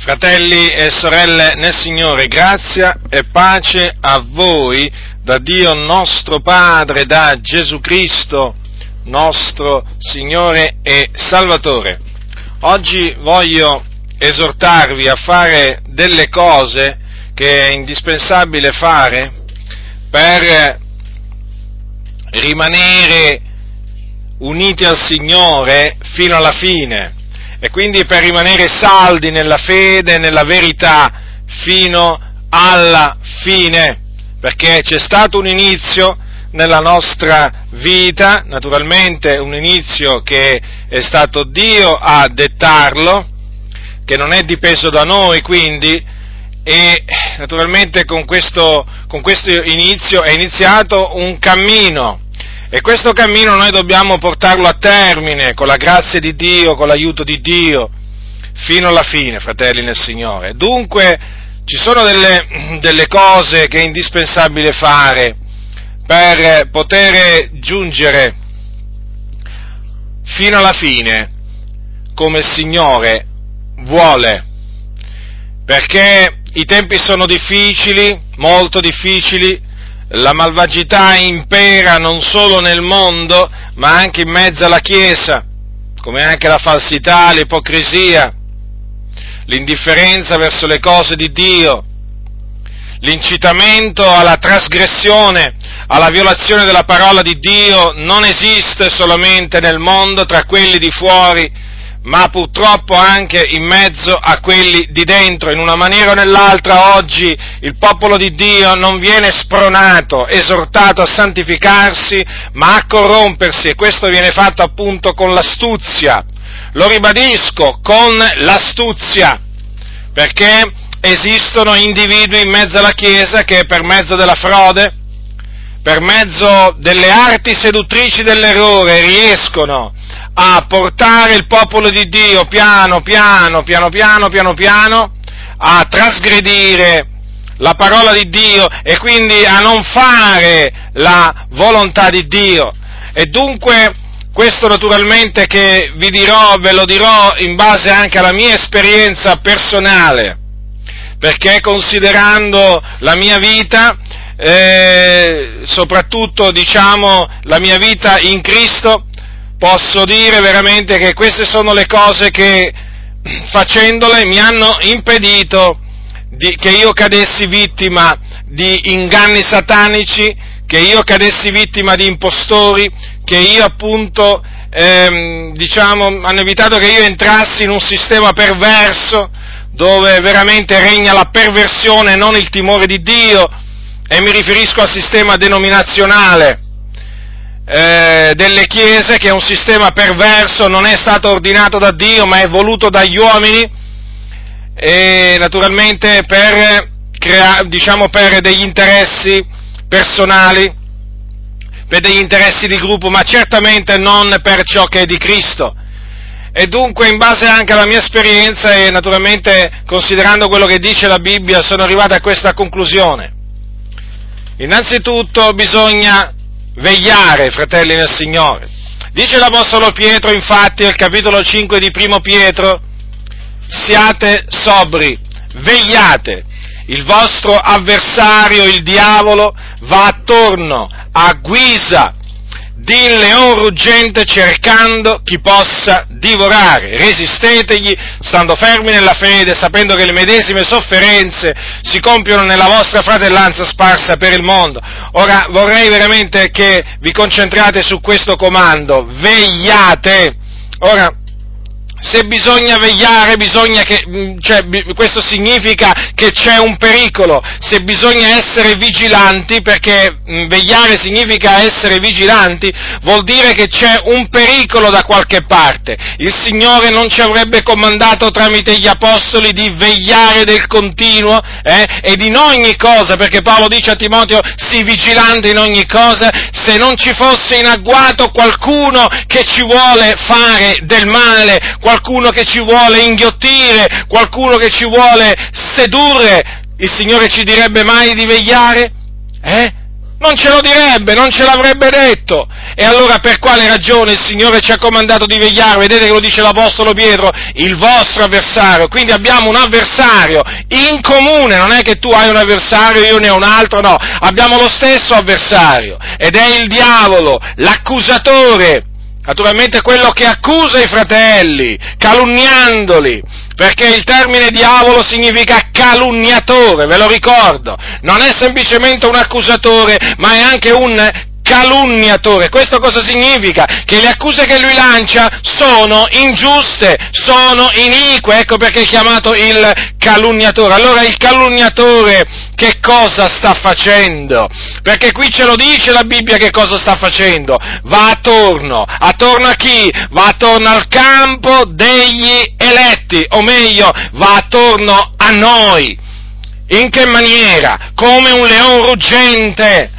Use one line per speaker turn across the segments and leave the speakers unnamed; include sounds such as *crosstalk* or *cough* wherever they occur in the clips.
Fratelli e sorelle nel Signore, grazia e pace a voi da Dio nostro Padre, da Gesù Cristo, nostro Signore e Salvatore. Oggi voglio esortarvi a fare delle cose che è indispensabile fare per rimanere uniti al Signore fino alla fine e quindi per rimanere saldi nella fede, nella verità, fino alla fine, perché c'è stato un inizio nella nostra vita, naturalmente un inizio che è stato Dio a dettarlo, che non è dipeso da noi quindi, e naturalmente con questo, con questo inizio è iniziato un cammino, e questo cammino noi dobbiamo portarlo a termine con la grazia di Dio, con l'aiuto di Dio, fino alla fine, fratelli nel Signore. Dunque ci sono delle, *clears throat* delle cose che è indispensabile fare per poter giungere fino alla fine come il Signore vuole, perché i tempi sono difficili, molto difficili, la malvagità impera non solo nel mondo, ma anche in mezzo alla Chiesa, come anche la falsità, l'ipocrisia, l'indifferenza verso le cose di Dio, l'incitamento alla trasgressione, alla violazione della parola di Dio non esiste solamente nel mondo tra quelli di fuori, ma purtroppo anche in mezzo a quelli di dentro. In una maniera o nell'altra oggi il popolo di Dio non viene spronato, esortato a santificarsi, ma a corrompersi e questo viene fatto appunto con l'astuzia. Lo ribadisco, con l'astuzia, perché esistono individui in mezzo alla Chiesa che per mezzo della frode, per mezzo delle arti seduttrici dell'errore riescono a portare il popolo di Dio piano, piano, piano, piano, piano, piano, a trasgredire la parola di Dio e quindi a non fare la volontà di Dio. E dunque questo naturalmente che vi dirò, ve lo dirò in base anche alla mia esperienza personale, perché considerando la mia vita, eh, soprattutto diciamo la mia vita in Cristo, posso dire veramente che queste sono le cose che facendole mi hanno impedito di, che io cadessi vittima di inganni satanici, che io cadessi vittima di impostori, che io appunto, ehm, diciamo, hanno evitato che io entrassi in un sistema perverso dove veramente regna la perversione e non il timore di Dio, e mi riferisco al sistema denominazionale eh, delle chiese, che è un sistema perverso, non è stato ordinato da Dio, ma è voluto dagli uomini, e naturalmente per, crea- diciamo, per degli interessi personali, per degli interessi di gruppo, ma certamente non per ciò che è di Cristo. E dunque, in base anche alla mia esperienza e naturalmente considerando quello che dice la Bibbia, sono arrivato a questa conclusione. Innanzitutto bisogna vegliare, fratelli nel Signore. Dice l'Apostolo Pietro, infatti, al capitolo 5 di Primo Pietro, siate sobri, vegliate. Il vostro avversario, il diavolo, va attorno a guisa di un leone ruggente cercando chi possa divorare. Resistetegli, stando fermi nella fede, sapendo che le medesime sofferenze si compiono nella vostra fratellanza sparsa per il mondo. Ora vorrei veramente che vi concentrate su questo comando, vegliate. Ora, se bisogna vegliare, bisogna che, mm, cioè, questo significa che c'è un pericolo, se bisogna essere vigilanti, perché mm, vegliare significa essere vigilanti, vuol dire che c'è un pericolo da qualche parte. Il Signore non ci avrebbe comandato tramite gli Apostoli di vegliare del continuo eh, ed in ogni cosa, perché Paolo dice a Timoteo, sii vigilante in ogni cosa, se non ci fosse in agguato qualcuno che ci vuole fare del male, qualcuno che ci vuole inghiottire, qualcuno che ci vuole sedurre, il Signore ci direbbe mai di vegliare? Eh? Non ce lo direbbe, non ce l'avrebbe detto. E allora per quale ragione il Signore ci ha comandato di vegliare? Vedete che lo dice l'Apostolo Pietro, il vostro avversario. Quindi abbiamo un avversario in comune, non è che tu hai un avversario, io ne ho un altro, no, abbiamo lo stesso avversario ed è il diavolo, l'accusatore. Naturalmente quello che accusa i fratelli, calunniandoli, perché il termine diavolo significa calunniatore, ve lo ricordo, non è semplicemente un accusatore, ma è anche un calunniatore. Questo cosa significa? Che le accuse che lui lancia sono ingiuste, sono inique, ecco perché è chiamato il calunniatore. Allora il calunniatore che cosa sta facendo? Perché qui ce lo dice la Bibbia che cosa sta facendo. Va attorno, attorno a chi? Va attorno al campo degli eletti, o meglio, va attorno a noi. In che maniera? Come un leone ruggente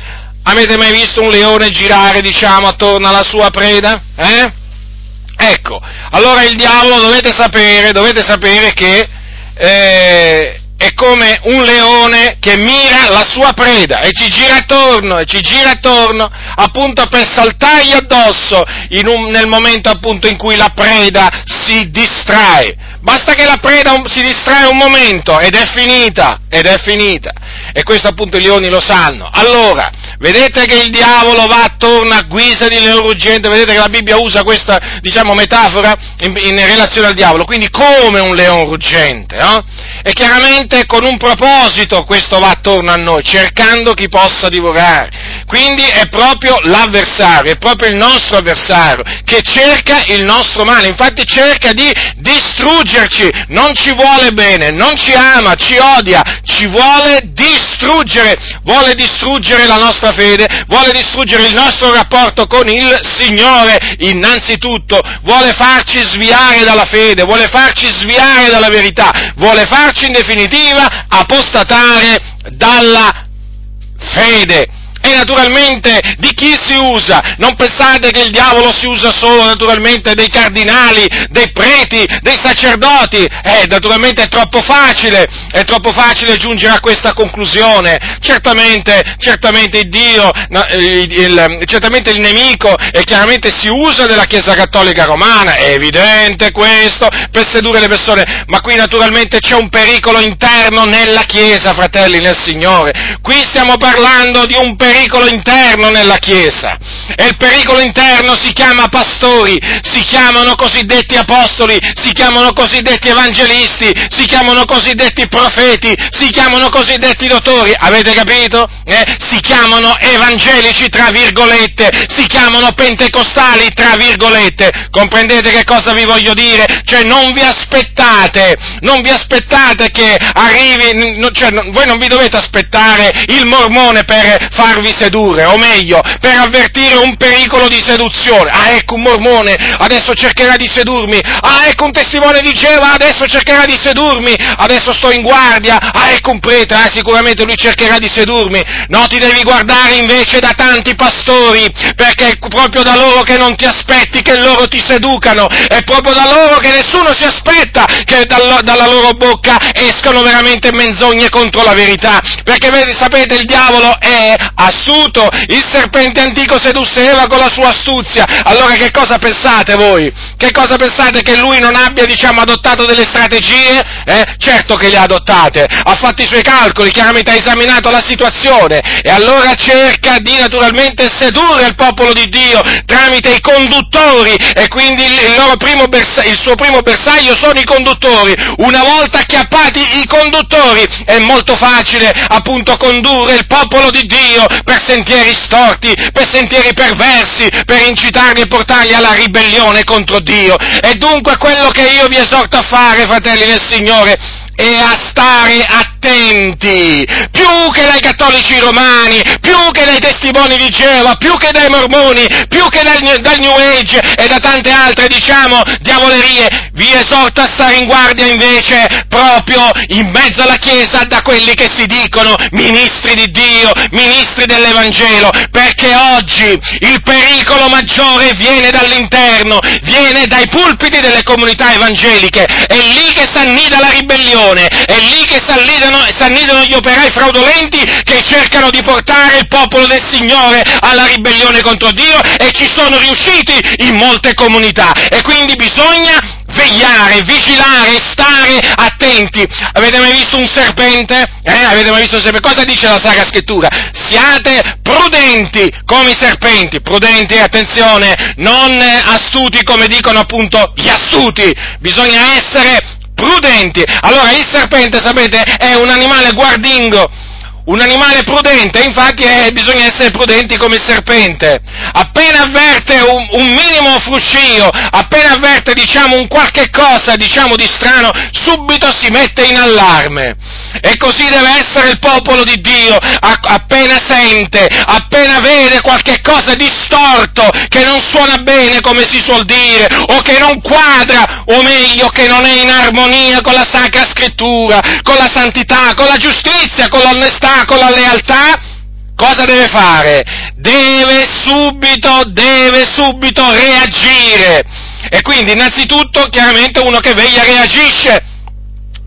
Avete mai visto un leone girare, diciamo, attorno alla sua preda? Eh? Ecco, allora il diavolo dovete sapere, dovete sapere che eh, è come un leone che mira la sua preda e ci gira attorno e ci gira attorno appunto per saltargli addosso un, nel momento appunto in cui la preda si distrae. Basta che la preda si distrae un momento ed è finita, ed è finita. E questo appunto i leoni lo sanno. Allora, vedete che il diavolo va attorno a guisa di leone ruggente, vedete che la Bibbia usa questa, diciamo, metafora in, in relazione al diavolo, quindi come un leone ruggente, no? E chiaramente con un proposito questo va attorno a noi, cercando chi possa divorare. Quindi è proprio l'avversario, è proprio il nostro avversario che cerca il nostro male, infatti cerca di distruggerci, non ci vuole bene, non ci ama, ci odia, ci vuole distruggere, vuole distruggere la nostra fede, vuole distruggere il nostro rapporto con il Signore, innanzitutto, vuole farci sviare dalla fede, vuole farci sviare dalla verità, vuole farci in definitiva apostatare dalla fede. E naturalmente di chi si usa? Non pensate che il diavolo si usa solo naturalmente dei cardinali, dei preti, dei sacerdoti? Eh, naturalmente è troppo facile, è troppo facile giungere a questa conclusione. Certamente, certamente il Dio, il, il, certamente il nemico e chiaramente si usa della Chiesa Cattolica Romana, è evidente questo, per sedurre le persone, ma qui naturalmente c'è un pericolo interno nella Chiesa, fratelli nel Signore. Qui stiamo parlando di un pericolo pericolo interno nella Chiesa. E il pericolo interno si chiama pastori, si chiamano cosiddetti apostoli, si chiamano cosiddetti evangelisti, si chiamano cosiddetti profeti, si chiamano cosiddetti dottori. Avete capito? Eh? Si chiamano evangelici, tra virgolette, si chiamano pentecostali, tra virgolette. Comprendete che cosa vi voglio dire? Cioè non vi aspettate, non vi aspettate che arrivi, cioè voi non vi dovete aspettare il mormone per farvi farvi sedurre, o meglio, per avvertire un pericolo di seduzione. Ah, ecco un mormone, adesso cercherà di sedurmi. Ah, ecco un testimone di Geova, adesso cercherà di sedurmi. Adesso sto in guardia. Ah, ecco un prete, ah, sicuramente lui cercherà di sedurmi. No, ti devi guardare invece da tanti pastori, perché è proprio da loro che non ti aspetti che loro ti seducano. È proprio da loro che nessuno si aspetta che dalla, dalla loro bocca escano veramente menzogne contro la verità. Perché sapete, il diavolo è astuto, il serpente antico sedusse Eva con la sua astuzia. Allora che cosa pensate voi? Che cosa pensate che lui non abbia, diciamo, adottato delle strategie? Eh? Certo che le ha adottate, ha fatto i suoi calcoli, chiaramente ha esaminato la situazione e allora cerca di naturalmente sedurre il popolo di Dio tramite i conduttori e quindi il, il, bersa- il suo primo bersaglio sono i conduttori. Una volta acchiappati i conduttori è molto facile appunto condurre il popolo di Dio per sentieri storti, per sentieri perversi, per incitarli e portarli alla ribellione contro Dio. E dunque quello che io vi esorto a fare, fratelli del Signore, è a stare attenti, più che dai cattolici romani, più che dai testimoni di Geova, più che dai mormoni, più che dal, dal New Age e da tante altre, diciamo, diavolerie, vi esorto a stare in guardia invece proprio in mezzo alla Chiesa da quelli che si dicono ministri di Dio, ministri dell'Evangelo, perché oggi il pericolo maggiore viene dall'interno, viene dai pulpiti delle comunità evangeliche, è lì che s'annida la ribellione ribellione, è lì che s'annidano gli operai fraudolenti che cercano di portare il popolo del Signore alla ribellione contro Dio e ci sono riusciti in molte comunità e quindi bisogna vegliare, vigilare, stare attenti. Avete mai visto un serpente? Eh? Avete mai visto un serpente? Cosa dice la Sacra Scrittura? Siate prudenti come i serpenti, prudenti, attenzione, non astuti come dicono appunto gli astuti, bisogna essere prudenti. Allora il serpente, sapete, è un animale guardingo, un animale prudente, infatti eh, bisogna essere prudenti come il serpente. Appena avverte un, un, minimo fruscio, appena avverte diciamo un qualche cosa diciamo di strano, subito si mette in allarme. E così deve essere il popolo di Dio, a, appena sente, appena vede qualche cosa di storto, che non suona bene come si suol dire, o che non quadra, o meglio che non è in armonia con la Sacra Scrittura, con la santità, con la giustizia, con l'onestà, con la lealtà, cosa deve fare? Deve subito, deve subito reagire. E quindi innanzitutto chiaramente uno che veglia reagisce.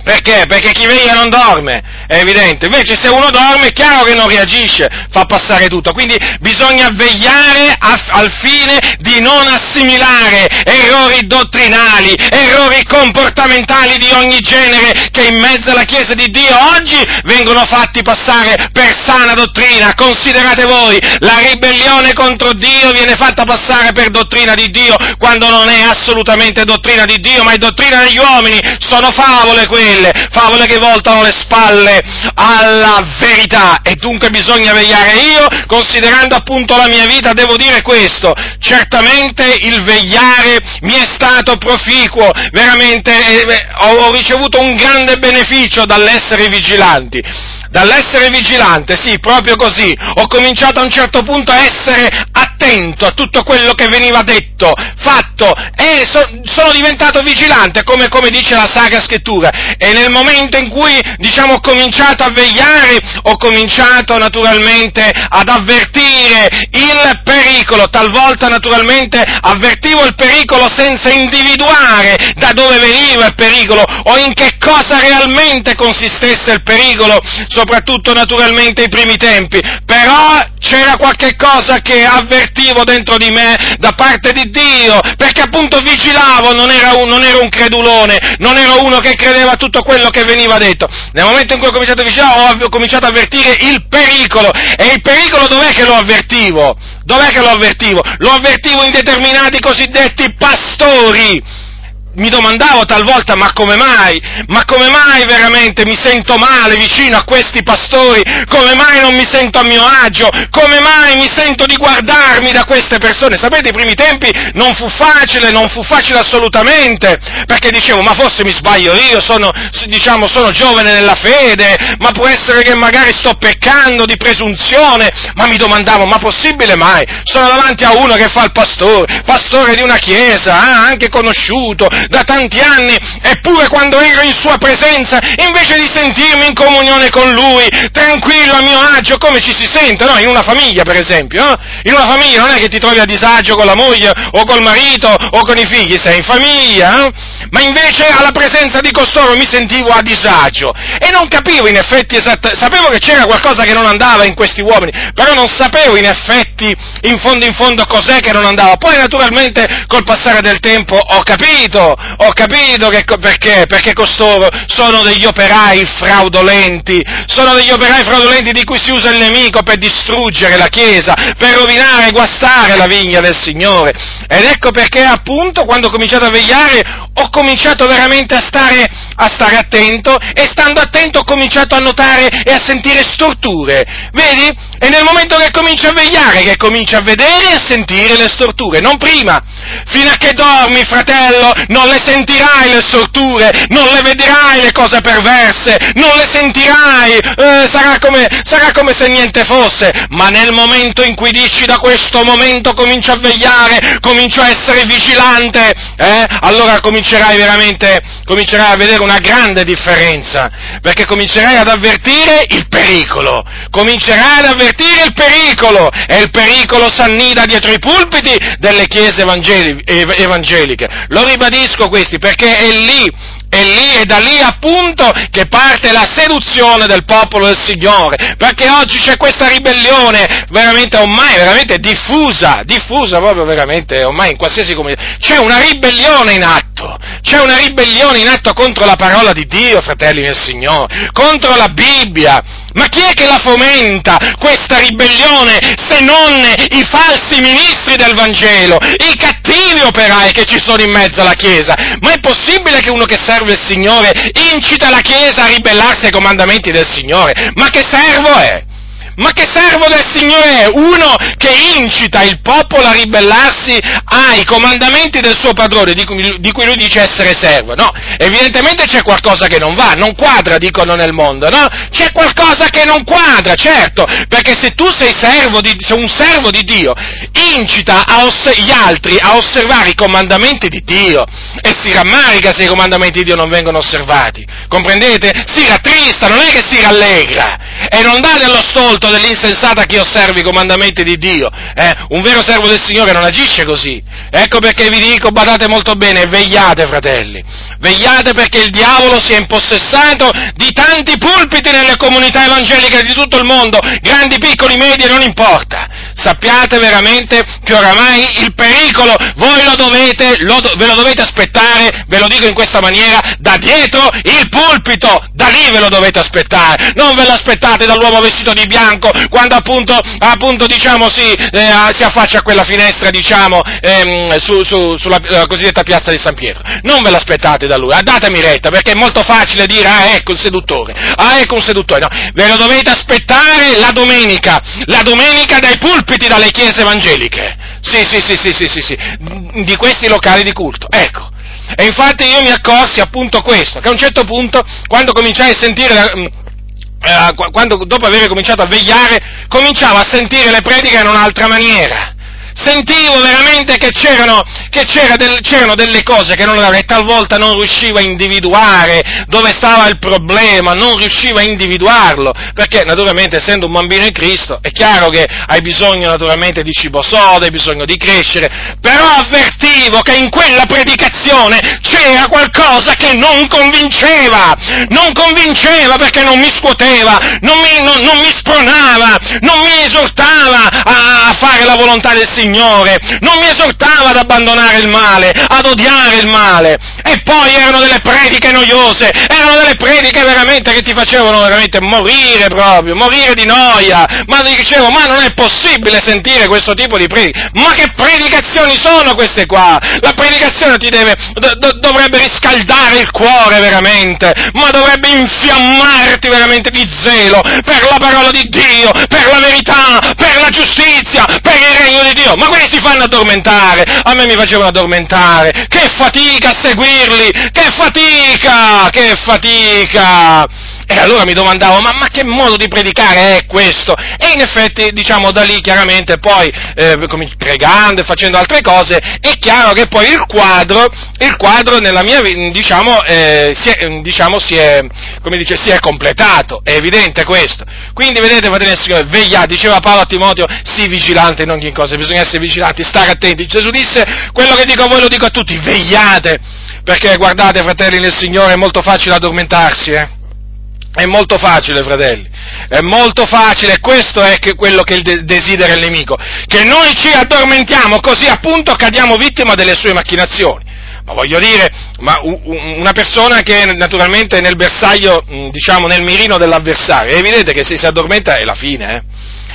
Perché? Perché chi veglia non dorme, è evidente. Invece se uno dorme è chiaro che non reagisce, fa passare tutto. Quindi bisogna vegliare a, al fine di non assimilare errori dottrinali, errori comportamentali di ogni genere che in mezzo alla Chiesa di Dio oggi vengono fatti passare per sana dottrina. Considerate voi, la ribellione contro Dio viene fatta passare per dottrina di Dio quando non è assolutamente dottrina di Dio, ma è dottrina degli uomini. Sono favole quelle favole, che voltano le spalle alla verità. E dunque bisogna vegliare. Io, considerando appunto la mia vita, devo dire questo, certamente il vegliare mi è stato proficuo, veramente eh, ho, ho ricevuto un grande beneficio dall'essere vigilanti. Dall'essere vigilante, sì, proprio così, ho cominciato a un certo punto a essere attento a tutto quello che veniva detto, fatto, e so, sono diventato vigilante, come, come, dice la Sacra Scrittura, e nel momento in cui, diciamo, ho cominciato a vegliare, ho cominciato naturalmente ad avvertire il pericolo, talvolta naturalmente avvertivo il pericolo senza individuare da dove veniva il pericolo o in che cosa realmente consistesse il pericolo, soprattutto naturalmente ai primi tempi, però c'era qualche cosa che avvertivo dentro di me da parte di Dio, perché appunto vigilavo, non, non ero un credulone, non ero uno che credeva a tutto quello che veniva detto. Nel momento in cui ho cominciato a vigilare ho cominciato a avvertire il pericolo, e il pericolo dov'è che lo avvertivo? Dov'è che lo avvertivo? Lo avvertivo in determinati cosiddetti pastori, mi domandavo talvolta ma come mai? Ma come mai veramente mi sento male vicino a questi pastori? Come mai non mi sento a mio agio? Come mai mi sento di guardarmi da queste persone? Sapete, i primi tempi non fu facile, non fu facile assolutamente, perché dicevo ma forse mi sbaglio io, sono, diciamo, sono giovane nella fede, ma può essere che magari sto peccando di presunzione, ma mi domandavo ma possibile mai? Sono davanti a uno che fa il pastore, pastore di una chiesa, eh, anche conosciuto, da tanti anni, eppure quando ero in sua presenza, invece di sentirmi in comunione con lui, tranquillo a mio agio, come ci si sente, no? In una famiglia, per esempio, no? In una famiglia non è che ti trovi a disagio con la moglie o col marito o con i figli, sei in famiglia, eh? ma invece alla presenza di costoro mi sentivo a disagio e non capivo in effetti esattamente, sapevo che c'era qualcosa che non andava in questi uomini, però non sapevo in effetti in fondo in fondo cos'è che non andava. Poi naturalmente col passare del tempo ho capito, ho capito che, perché, perché costoro sono degli operai fraudolenti, sono degli operai fraudolenti di cui si usa il nemico per distruggere la Chiesa, per rovinare e guastare la vigna del Signore. Ed ecco perché appunto quando ho cominciato a vegliare ho cominciato veramente a stare, a stare attento e stando attento ho cominciato a notare e a sentire storture. Vedi? È nel momento che cominci a vegliare che cominci a vedere e a sentire le storture, non prima. Fino a che dormi, fratello, non le sentirai le storture, non le vedrai le cose perverse, non le sentirai, eh, sarà, come, sarà come se niente fosse. Ma nel momento in cui dici da questo momento comincio a vegliare, comincio a essere vigilante, eh, allora comincerai veramente, comincerai a vedere una grande differenza, perché comincerai ad avvertire il pericolo, comincerai ad avvertire avvertire il pericolo e il pericolo s'annida dietro i pulpiti delle chiese evangeliche. Lo ribadisco questi perché è lì è lì, è da lì appunto che parte la seduzione del popolo del Signore, perché oggi c'è questa ribellione veramente ormai, veramente diffusa, diffusa proprio veramente ormai in qualsiasi comunità. C'è una ribellione in atto, c'è una ribellione in atto contro la parola di Dio, fratelli del Signore, contro la Bibbia. Ma chi è che la fomenta questa ribellione se non i falsi ministri del Vangelo, i cattivi operai che ci sono in mezzo alla Chiesa? Ma è possibile che uno che serve il Signore incita la Chiesa a ribellarsi ai comandamenti del Signore? Ma che servo è? Ma che servo del Signore è? Uno che incita il popolo a ribellarsi ai comandamenti del suo padrone, di cui, lui dice essere servo. No, evidentemente c'è qualcosa che non va, non quadra, dicono nel mondo, no? C'è qualcosa che non quadra, certo, perché se tu sei, servo di, sei un servo di Dio, incita oss- gli altri a osservare i comandamenti di Dio e si rammarica se i comandamenti di Dio non vengono osservati, comprendete? Si rattrista, non è che si rallegra e non dà dello stolto dell'insensata chi osserva i comandamenti di Dio. Eh? Un vero servo del Signore non agisce così. Ecco perché vi dico, badate molto bene, vegliate fratelli, vegliate perché il diavolo si è impossessato di tanti pulpiti nelle comunità evangeliche di tutto il mondo, grandi, piccoli, medi, non importa. Sappiate veramente che oramai il pericolo voi lo dovete, lo, ve lo dovete aspettare, ve lo dico in questa maniera, da dietro il pulpito, da lì ve lo dovete aspettare, non ve lo aspettate dall'uomo vestito di bianco quando appunto, appunto diciamo, si, eh, si affaccia a quella finestra, diciamo, ehm, su, su, sulla cosiddetta piazza di San Pietro. Non ve l'aspettate da lui, ah, datemi retta, perché è molto facile dire, ah ecco il seduttore, ah ecco un seduttore, no, ve lo dovete aspettare la domenica, la domenica dai pulpiti dalle chiese evangeliche. Sì, sì, sì, sì, sì, sì, sì, di questi locali di culto, ecco. E infatti io mi accorsi appunto questo, che a un certo punto, quando cominciai a sentire eh, quando, dopo aver cominciato a vegliare, cominciavo a sentire le prediche in un'altra maniera sentivo veramente che, c'erano, che c'era del, c'erano, delle cose che non avrei, talvolta non riuscivo a individuare dove stava il problema, non riuscivo a individuarlo, perché naturalmente essendo un bambino in Cristo è chiaro che hai bisogno naturalmente di cibo sodo, hai bisogno di crescere, però avvertivo che in quella predicazione c'era qualcosa che non convinceva, non convinceva perché non mi scuoteva, non mi, non, non mi spronava, non mi esortava a, a fare la volontà del Signore Signore, non mi esortava ad abbandonare il male, ad odiare il male. E poi erano delle prediche noiose, erano delle prediche veramente che ti facevano veramente morire proprio, morire di noia. Ma dicevo, ma non è possibile sentire questo tipo di prediche. Ma che predicazioni sono queste qua? La predicazione ti deve, do, dovrebbe riscaldare il cuore veramente, ma dovrebbe infiammarti veramente di zelo per la parola di Dio, per la verità, per la giustizia, per il regno di Dio ma questi fanno addormentare, a me mi facevano addormentare, che fatica a seguirli, che fatica, che fatica! E allora mi domandavo, ma, ma, che modo di predicare è questo? E in effetti, diciamo, da lì chiaramente poi, eh, pregando e facendo altre cose, è chiaro che poi il quadro, il quadro nella mia diciamo, eh, si è, diciamo, si è, come dice, si è completato, è evidente questo. Quindi vedete, fratelli del Signore, vegliate, diceva Paolo a Timoteo, sii vigilante in ogni cosa, bisogna essere vigilanti, stare attenti. Gesù disse, quello che dico a voi lo dico a tutti, vegliate, perché guardate, fratelli del Signore, è molto facile addormentarsi, eh? È molto facile, fratelli, è molto facile, questo è quello che desidera il nemico, che noi ci addormentiamo così appunto cadiamo vittima delle sue macchinazioni. Ma voglio dire, ma una persona che naturalmente è nel bersaglio, diciamo nel mirino dell'avversario, è evidente che se si addormenta è la fine, eh?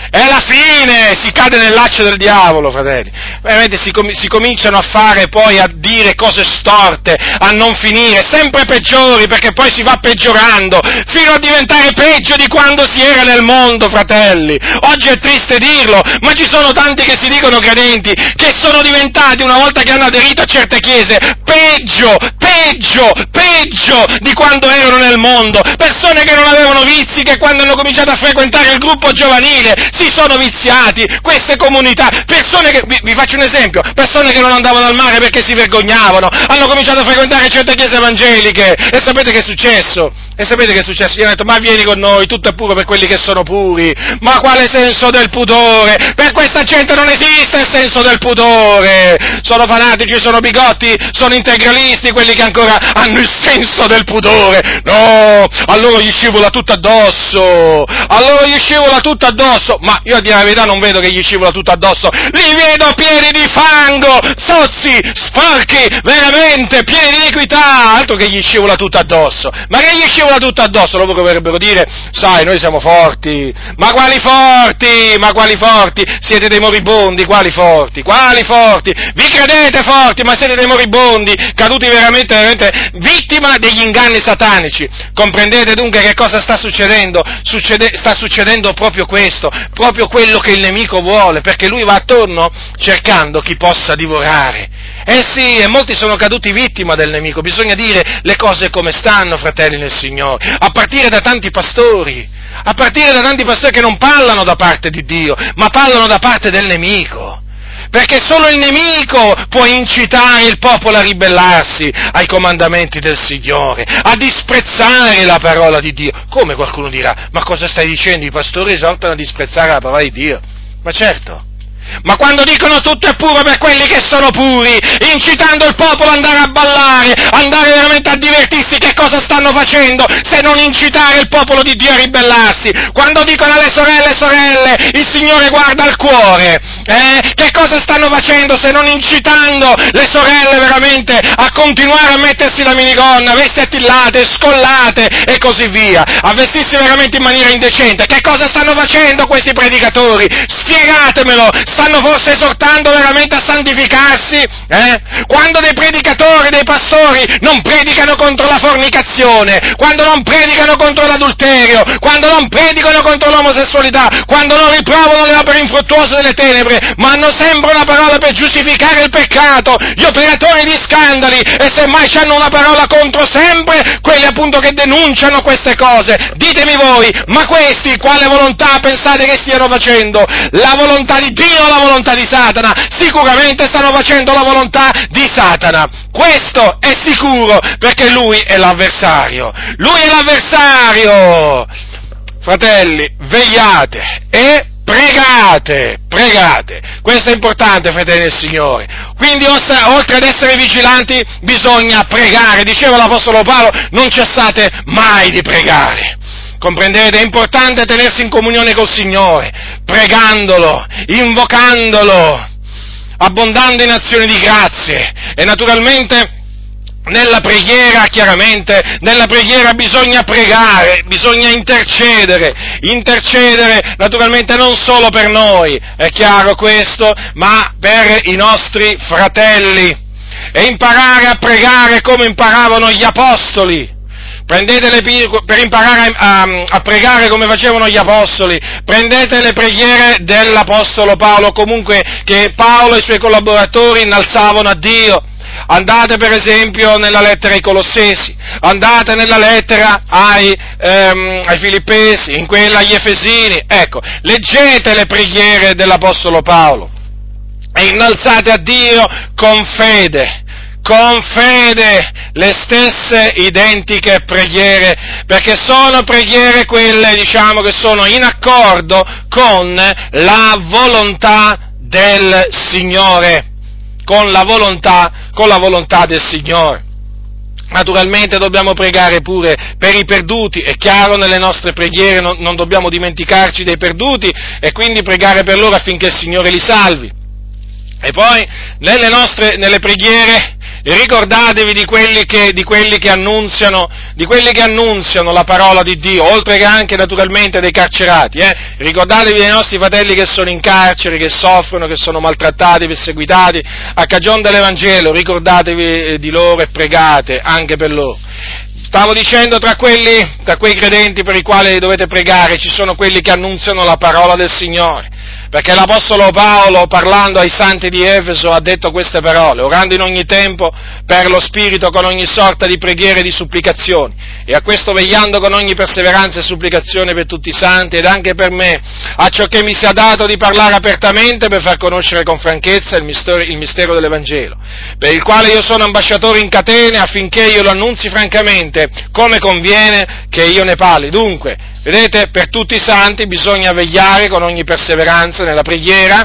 È la fine, si cade nel laccio del diavolo, fratelli. Veramente si, com- si, cominciano a fare poi a dire cose storte, a non finire, sempre peggiori, perché poi si va peggiorando, fino a diventare peggio di quando si era nel mondo, fratelli. Oggi è triste dirlo, ma ci sono tanti che si dicono credenti, che sono diventati, una volta che hanno aderito a certe chiese, peggio, peggio, peggio di quando erano nel mondo. Persone che non avevano vizi, che quando hanno cominciato a frequentare il gruppo giovanile, si sono viziati queste comunità, persone che, vi, vi, faccio un esempio, persone che non andavano al mare perché si vergognavano, hanno cominciato a frequentare certe chiese evangeliche e sapete che è successo? E sapete che è successo? Gli hanno detto, ma vieni con noi, tutto è puro per quelli che sono puri. Ma quale senso del pudore? Per questa gente non esiste il senso del pudore. Sono fanatici, sono bigotti, sono integralisti, quelli che ancora hanno il senso del pudore. No, a loro gli scivola tutto addosso. A loro gli scivola tutto addosso. Ma io a dire la verità non vedo che gli scivola tutto addosso. Li vedo pieni di fango, zozzi, sporchi, veramente, pieni di iniquità. Altro che gli scivola tutto addosso. Ma che gli scivola scivola tutto addosso, loro dovrebbero dire, sai, noi siamo forti, ma quali forti, ma quali forti, siete dei moribondi, quali forti, quali forti, vi credete forti, ma siete dei moribondi, caduti veramente, veramente, vittima degli inganni satanici, comprendete dunque che cosa sta succedendo? Succede, sta succedendo proprio questo, proprio quello che il nemico vuole, perché lui va attorno cercando chi possa divorare, eh sì, e molti sono caduti vittima del nemico, bisogna dire le cose come stanno, fratelli nel Signore, a partire da tanti pastori, a partire da tanti pastori che non parlano da parte di Dio, ma parlano da parte del nemico. Perché solo il nemico può incitare il popolo a ribellarsi ai comandamenti del Signore, a disprezzare la parola di Dio. Come qualcuno dirà, ma cosa stai dicendo? I pastori esortano a disprezzare la parola di Dio. Ma certo, ma quando dicono tutto è puro per quelli che sono puri, incitando il popolo ad andare a ballare, andare veramente a divertirsi, che cosa stanno facendo se non incitare il popolo di Dio a ribellarsi? Quando dicono alle sorelle, sorelle, il Signore guarda al cuore, eh? che cosa stanno facendo se non incitando le sorelle veramente a continuare a mettersi la minigonna, vesti attillate, scollate e così via, a vestirsi veramente in maniera indecente? Che cosa stanno facendo questi predicatori? Spiegatemelo! Stanno forse esortando veramente a santificarsi? Eh? Quando dei predicatori, dei pastori non predicano contro la fornicazione, quando non predicano contro l'adulterio, quando non predicano contro l'omosessualità, quando non riprovano le opere infruttuose delle tenebre, ma hanno sempre una parola per giustificare il peccato, gli operatori di scandali e semmai hanno una parola contro sempre quelli appunto che denunciano queste cose. Ditemi voi, ma questi quale volontà pensate che stiano facendo? La volontà di Dio la volontà di Satana, sicuramente stanno facendo la volontà di Satana. Questo è sicuro, perché lui è l'avversario. Lui è l'avversario! Fratelli, vegliate e pregate, pregate. Questo è importante, fratelli del Signore. Quindi, oltre ad essere vigilanti, bisogna pregare. Diceva l'Apostolo Paolo, non cessate mai di pregare. Comprendete? È importante tenersi in comunione col Signore, pregandolo, invocandolo, abbondando in azioni di grazie. E naturalmente nella preghiera, chiaramente, nella preghiera bisogna pregare, bisogna intercedere, intercedere naturalmente non solo per noi, è chiaro questo, ma per i nostri fratelli. E imparare a pregare come imparavano gli apostoli prendete le, per imparare a, a, pregare come facevano gli apostoli, prendete le preghiere dell'apostolo Paolo, comunque che Paolo e i suoi collaboratori innalzavano a Dio. Andate per esempio nella lettera ai Colossesi, andate nella lettera ai, ehm, ai Filippesi, in quella agli Efesini, ecco, leggete le preghiere dell'Apostolo Paolo e innalzate a Dio con fede, con fede le stesse identiche preghiere, perché sono preghiere quelle, diciamo, che sono in accordo con la volontà del Signore, con la volontà, con la volontà del Signore. Naturalmente dobbiamo pregare pure per i perduti, è chiaro nelle nostre preghiere non, non dobbiamo dimenticarci dei perduti e quindi pregare per loro affinché il Signore li salvi. E poi nelle nostre nelle preghiere ricordatevi di quelli, che, di, quelli di quelli che annunziano la parola di Dio, oltre che anche naturalmente dei carcerati. Eh? Ricordatevi dei nostri fratelli che sono in carcere, che soffrono, che sono maltrattati, perseguitati a cagione dell'Evangelo, ricordatevi eh, di loro e pregate anche per loro. Stavo dicendo tra, quelli, tra quei credenti per i quali dovete pregare ci sono quelli che annunziano la parola del Signore perché l'Apostolo Paolo, parlando ai santi di Efeso, ha detto queste parole, orando in ogni tempo per lo Spirito con ogni sorta di preghiere e di supplicazioni, e a questo vegliando con ogni perseveranza e supplicazione per tutti i santi ed anche per me, a ciò che mi sia dato di parlare apertamente per far conoscere con franchezza il mistero, il mistero dell'Evangelo, per il quale io sono ambasciatore in catene affinché io lo annunzi francamente, come conviene che io ne parli. Dunque, Vedete, per tutti i santi bisogna vegliare con ogni perseveranza nella preghiera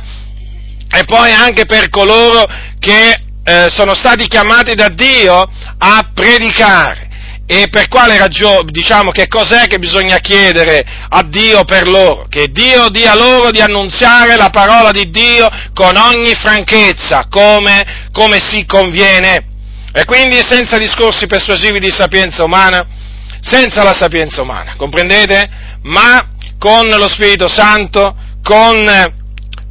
e poi anche per coloro che eh, sono stati chiamati da Dio a predicare. E per quale ragione, diciamo, che cos'è che bisogna chiedere a Dio per loro? Che Dio dia loro di annunziare la parola di Dio con ogni franchezza, come, come si conviene. E quindi senza discorsi persuasivi di sapienza umana, senza la sapienza umana, comprendete? Ma con lo Spirito Santo, con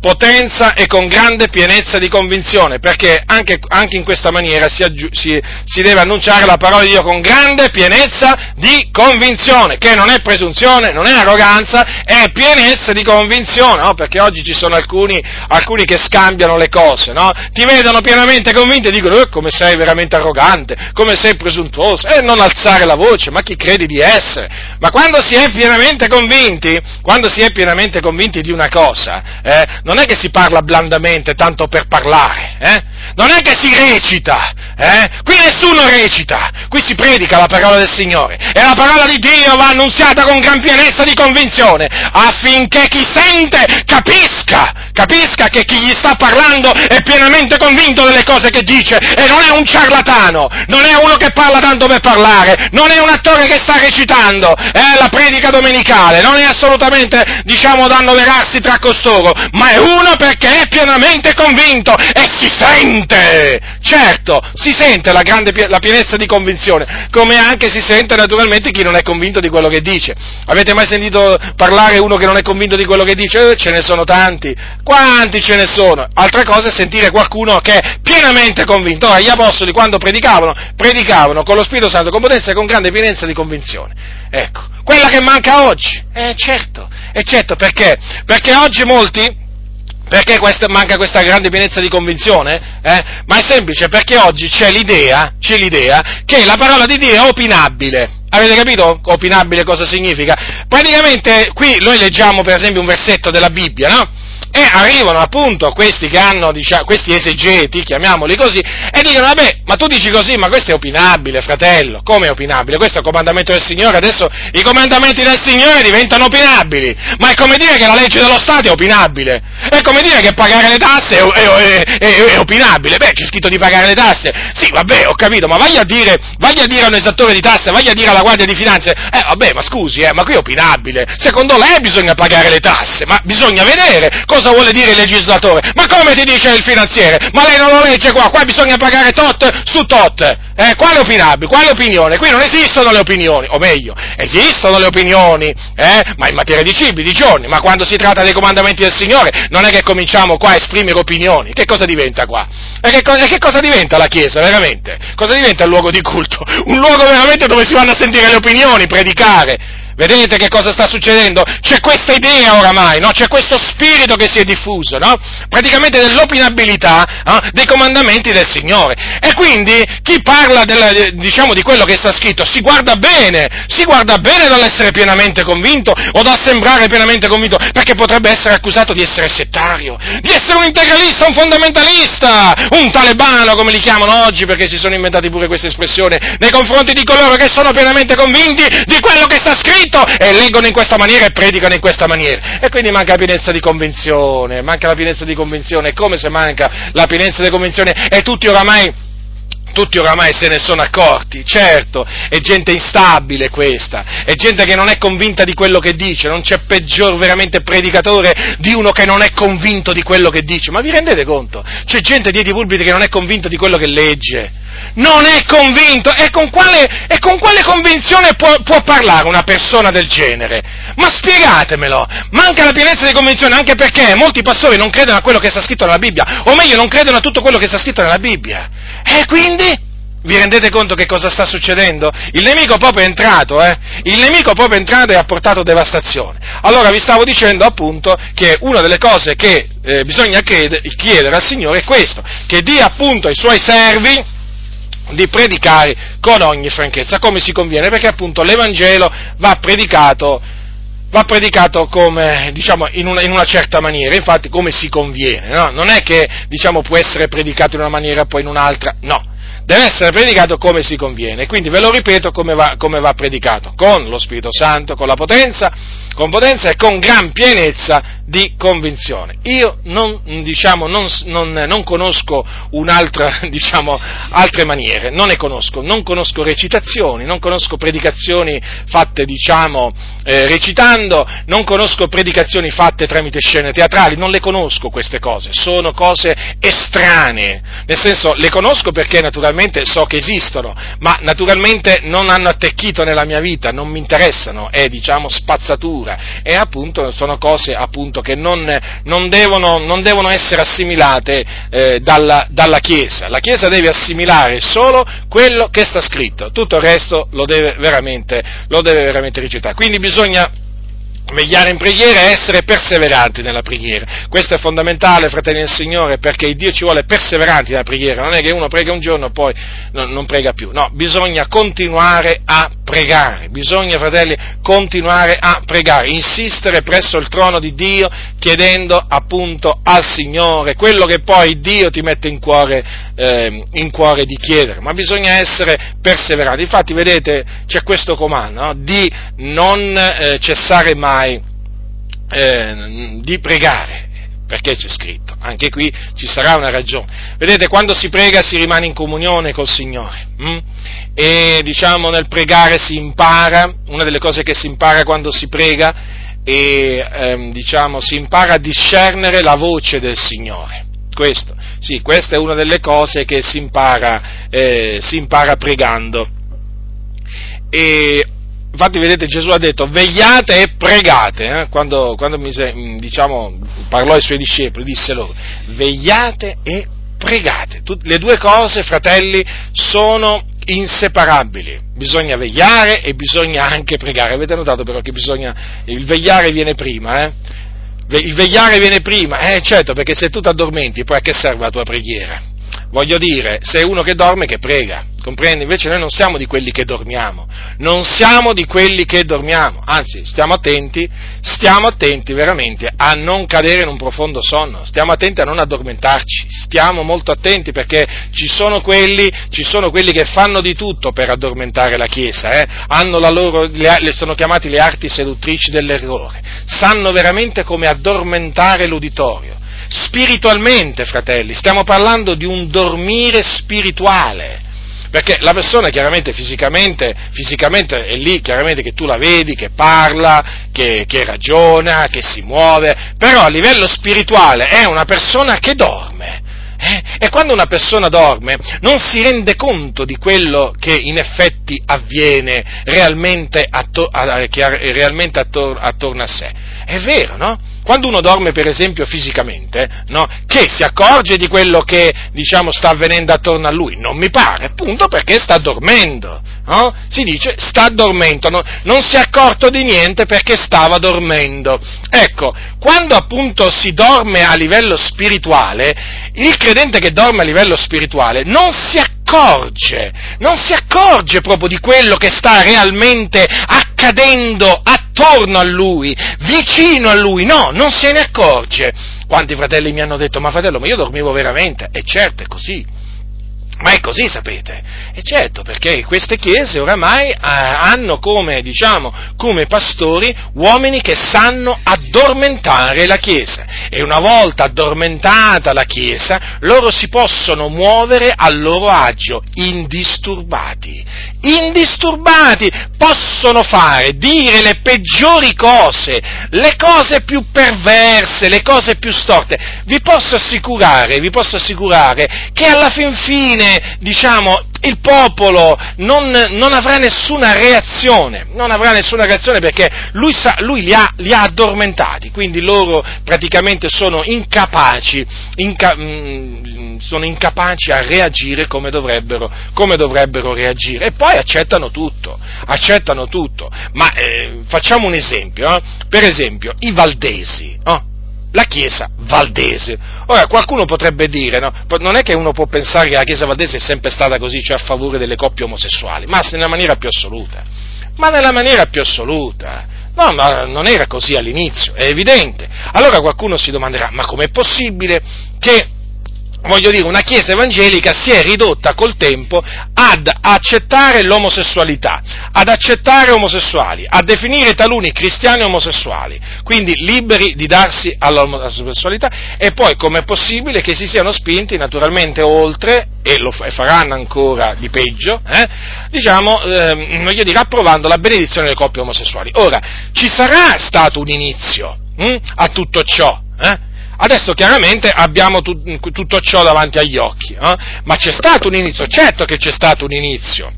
potenza e con grande pienezza di convinzione, perché anche, anche in questa maniera si, si, si, deve annunciare la parola di Dio con grande pienezza di convinzione, che non è presunzione, non è arroganza, è pienezza di convinzione, no? perché oggi ci sono alcuni, alcuni, che scambiano le cose, no? ti vedono pienamente convinti e dicono eh, come sei veramente arrogante, come sei presuntuoso, e non alzare la voce, ma chi credi di essere? Ma quando si è pienamente convinti, quando si è pienamente convinti di una cosa, eh, non è che si parla blandamente tanto per parlare, eh? non è che si recita, eh? qui nessuno recita, qui si predica la parola del Signore e la parola di Dio va annunziata con gran pienezza di convinzione affinché chi sente capisca, capisca che chi gli sta parlando è pienamente convinto delle cose che dice e non è un ciarlatano, non è uno che parla tanto per parlare, non è un attore che sta recitando è la predica domenicale, non è assolutamente, diciamo, da annoverarsi tra costoro, ma è uno perché è pienamente convinto e si sente, certo, si sente la grande la pienezza di convinzione, come anche si sente naturalmente chi non è convinto di quello che dice. Avete mai sentito parlare uno che non è convinto di quello che dice? Eh, ce ne sono tanti. Quanti ce ne sono? Altra cosa è sentire qualcuno che è pienamente convinto. Ora, gli apostoli quando predicavano, predicavano con lo Spirito Santo, con potenza e con grande pienezza di convinzione. Ecco, quella che manca oggi. Eh certo, eh certo, perché? Perché oggi molti perché questa, manca questa grande pienezza di convinzione? Eh? Ma è semplice, perché oggi c'è l'idea, c'è l'idea che la parola di Dio è opinabile. Avete capito opinabile cosa significa? Praticamente qui noi leggiamo per esempio un versetto della Bibbia, no? E arrivano appunto questi che hanno, diciamo, questi esegeti, chiamiamoli così, e dicono, vabbè, ma tu dici così, ma questo è opinabile, fratello, come è opinabile? Questo è il comandamento del Signore, adesso i comandamenti del Signore diventano opinabili, ma è come dire che la legge dello Stato è opinabile, è come dire che pagare le tasse è, è, è, è opinabile, beh, c'è scritto di pagare le tasse, sì, vabbè, ho capito, ma vai a dire, vai a dire a un esattore di tasse, vai a dire alla Guardia di Finanze, eh, vabbè, ma scusi, eh, ma qui è opinabile, secondo lei bisogna pagare le tasse, ma bisogna vedere cosa cosa vuole dire il legislatore? Ma come ti dice il finanziere? Ma lei non lo legge qua, qua bisogna pagare tot su tot. Eh, quale opinabile? Quale opinione? Qui non esistono le opinioni, o meglio, esistono le opinioni, eh, ma in materia di cibi, di giorni, ma quando si tratta dei comandamenti del Signore non è che cominciamo qua a esprimere opinioni. Che cosa diventa qua? E che, e che cosa diventa la Chiesa, veramente? Cosa diventa il luogo di culto? Un luogo veramente dove si vanno a sentire le opinioni, predicare. Vedete che cosa sta succedendo? C'è questa idea oramai, no? C'è questo spirito che si è diffuso, no? Praticamente dell'opinabilità no? dei comandamenti del Signore. E quindi chi parla della, diciamo, di quello che sta scritto si guarda bene, si guarda bene dall'essere pienamente convinto o da sembrare pienamente convinto, perché potrebbe essere accusato di essere settario, di essere un integralista, un fondamentalista, un talebano come li chiamano oggi, perché si sono inventati pure questa espressione, nei confronti di coloro che sono pienamente convinti di quello che sta scritto scritto e leggono in questa maniera e predicano in questa maniera. E quindi manca la pienezza di convinzione, manca la pienezza di convinzione, come se manca la pienezza di convinzione e tutti oramai tutti oramai se ne sono accorti, certo, è gente instabile questa, è gente che non è convinta di quello che dice, non c'è peggior veramente predicatore di uno che non è convinto di quello che dice, ma vi rendete conto? C'è gente dietro i pulpiti che non è convinto di quello che legge, non è convinto, e con quale, e con quale convinzione può, può, parlare una persona del genere? Ma spiegatemelo, manca la pienezza di convinzione anche perché molti pastori non credono a quello che sta scritto nella Bibbia, o meglio non credono a tutto quello che sta scritto nella Bibbia. E quindi? Vi rendete conto che cosa sta succedendo? Il nemico proprio è entrato, eh? Il nemico proprio è entrato e ha portato devastazione. Allora vi stavo dicendo appunto che una delle cose che eh, bisogna chiedere, al Signore è questo, che dia appunto ai suoi servi di predicare con ogni franchezza, come si conviene, perché appunto l'Evangelo va predicato, va predicato come, diciamo, in una, in una, certa maniera, infatti come si conviene, no? non è che diciamo, può essere predicato in una maniera e poi in un'altra, no, deve essere predicato come si conviene, quindi ve lo ripeto come va, come va predicato, con lo Spirito Santo, con la potenza, con potenza e con gran pienezza di convinzione. Io non, diciamo, non, non, non conosco *laughs* diciamo, altre maniere, non ne conosco, non conosco recitazioni, non conosco predicazioni fatte diciamo, eh, recitando, non conosco predicazioni fatte tramite scene teatrali, non le conosco queste cose, sono cose estranee, nel senso le conosco perché naturalmente so che esistono, ma naturalmente non hanno attecchito nella mia vita, non mi interessano, è diciamo spazzatura e appunto sono cose appunto che non, non, devono, non devono, essere assimilate eh, dalla, dalla, Chiesa. La Chiesa deve assimilare solo quello che sta scritto, tutto il resto lo deve veramente, lo deve veramente rigettare. Quindi bisogna vegliare in preghiera e essere perseveranti nella preghiera. Questo è fondamentale, fratelli del Signore, perché Dio ci vuole perseveranti nella preghiera. Non è che uno prega un giorno e poi non, prega più. No, bisogna continuare a pregare. Bisogna, fratelli, continuare a pregare, insistere presso il trono di Dio, chiedendo appunto al Signore quello che poi Dio ti mette in cuore, eh, in cuore di chiedere. Ma bisogna essere perseveranti. Infatti, vedete, c'è questo comando no? di non eh, cessare mai mai eh, di pregare, perché c'è scritto, anche qui ci sarà una ragione. Vedete, quando si prega si rimane in comunione col Signore hm? e diciamo nel pregare si impara, una delle cose che si impara quando si prega e ehm, diciamo si impara a discernere la voce del Signore. Questo, sì, questa è una delle cose che si impara, eh, si impara pregando. E Infatti, vedete, Gesù ha detto vegliate e pregate, eh? quando, quando mise, mm, diciamo, parlò ai suoi discepoli, disse loro vegliate e pregate. Tut- le due cose, fratelli, sono inseparabili. Bisogna vegliare e bisogna anche pregare. Avete notato però che bisogna, il vegliare viene prima, eh? Il vegliare viene prima, eh certo, perché se tu ti addormenti, poi a che serve la tua preghiera? Voglio dire, sei uno che dorme che prega, comprendi? Invece noi non siamo di quelli che dormiamo, non siamo di quelli che dormiamo, anzi stiamo attenti, stiamo attenti veramente a non cadere in un profondo sonno, stiamo attenti a non addormentarci, stiamo molto attenti perché ci sono quelli, ci sono quelli che fanno di tutto per addormentare la Chiesa, eh? loro, le sono chiamati le arti seduttrici dell'errore, sanno veramente come addormentare l'uditorio spiritualmente, fratelli, stiamo parlando di un dormire spirituale. Perché la persona chiaramente fisicamente, fisicamente è lì, chiaramente che tu la vedi, che parla, che, che ragiona, che si muove, però a livello spirituale è una persona che dorme. Eh? E quando una persona dorme non si rende conto di quello che in effetti avviene realmente, atto- realmente attor- attorno a sé. È vero, no? Quando uno dorme, per esempio, fisicamente, no? Che si accorge di quello che, diciamo, sta avvenendo attorno a lui? Non mi pare, appunto perché sta dormendo. No? Si dice sta dormendo, no? non si è accorto di niente perché stava dormendo. Ecco, quando appunto si dorme a livello spirituale, il credente che dorme a livello spirituale non si accorge, non si accorge proprio di quello che sta realmente accadendo attorno a lui, vicino a lui, no, non se ne accorge. Quanti fratelli mi hanno detto, ma fratello, ma io dormivo veramente? E certo è così. Ma è così, sapete? E certo, perché queste chiese oramai eh, hanno come, diciamo, come pastori uomini che sanno addormentare la chiesa. E una volta addormentata la chiesa, loro si possono muovere a loro agio, indisturbati. Indisturbati, possono fare, dire le peggiori cose, le cose più perverse, le cose più storte. Vi posso assicurare, vi posso assicurare che alla fin fine diciamo, il popolo non, non, avrà nessuna reazione, non avrà nessuna reazione perché lui, sa, lui li, ha, li, ha, addormentati, quindi loro praticamente sono incapaci, inca, mh, mm, sono incapaci a reagire come dovrebbero, come dovrebbero, reagire e poi accettano tutto, accettano tutto. Ma eh, facciamo un esempio, eh? per esempio i valdesi, oh? La Chiesa valdese. Ora, qualcuno potrebbe dire, no? non è che uno può pensare che la Chiesa valdese è sempre stata così, cioè a favore delle coppie omosessuali, ma nella maniera più assoluta. Ma nella maniera più assoluta. No, ma non era così all'inizio, è evidente. Allora qualcuno si domanderà, ma com'è possibile che voglio dire, una chiesa evangelica si è ridotta col tempo ad accettare l'omosessualità, ad accettare omosessuali, a definire taluni cristiani omosessuali, quindi liberi di darsi all'omosessualità e poi com'è possibile che si siano spinti naturalmente oltre, e lo faranno ancora di peggio, eh, diciamo, eh, voglio dire, approvando la benedizione delle coppie omosessuali. Ora, ci sarà stato un inizio hm, a tutto ciò, eh? Adesso chiaramente abbiamo tu, tutto ciò davanti agli occhi, eh? ma c'è stato un inizio, certo che c'è stato un inizio.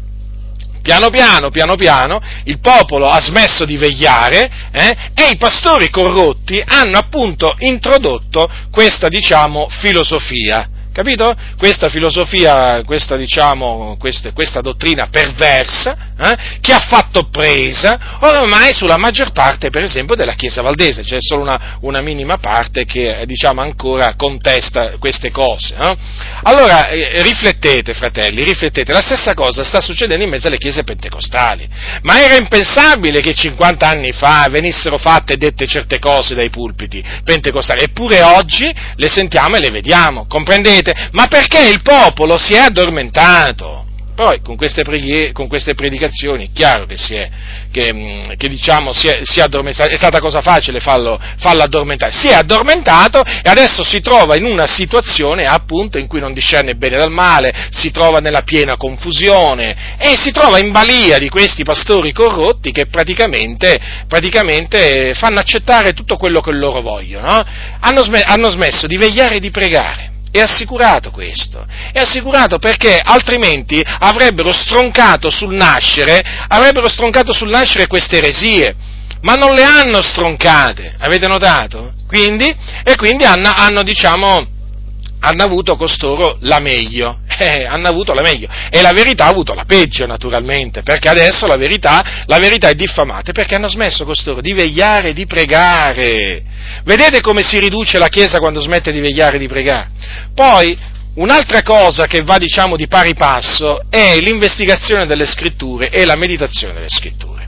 Piano piano, piano piano, il popolo ha smesso di vegliare eh? e i pastori corrotti hanno appunto introdotto questa, diciamo, filosofia Capito? Questa filosofia, questa, diciamo, questa, questa dottrina perversa, eh, che ha fatto presa ormai sulla maggior parte, per esempio, della Chiesa valdese, c'è solo una, una minima parte che, diciamo, ancora contesta queste cose. Eh? Allora, eh, riflettete, fratelli, riflettete, la stessa cosa sta succedendo in mezzo alle chiese pentecostali, ma era impensabile che 50 anni fa venissero fatte e dette certe cose dai pulpiti pentecostali, eppure oggi le sentiamo e le vediamo, comprendete? Vedete? Ma perché il popolo si è addormentato? Poi con queste, preghiere, con queste predicazioni è chiaro che, si è, che, mm, che diciamo, si è, si è, addormentato, è stata cosa facile farlo, farlo, addormentare, si è addormentato e adesso si trova in una situazione appunto in cui non discerne bene dal male, si trova nella piena confusione e si trova in balia di questi pastori corrotti che praticamente, praticamente fanno accettare tutto quello che loro vogliono, no? hanno smesso di vegliare e di pregare è assicurato questo, è assicurato perché altrimenti avrebbero stroncato sul nascere, avrebbero stroncato sul nascere queste eresie, ma non le hanno stroncate, avete notato? Quindi, e quindi hanno, hanno diciamo, hanno avuto costoro la meglio, *laughs* eh, hanno avuto la meglio, e la verità ha avuto la peggio naturalmente, perché adesso la verità, la verità è diffamata, perché hanno smesso costoro di vegliare e di pregare. Vedete come si riduce la Chiesa quando smette di vegliare e di pregare? Poi, un'altra cosa che va diciamo di pari passo è l'investigazione delle scritture e la meditazione delle scritture.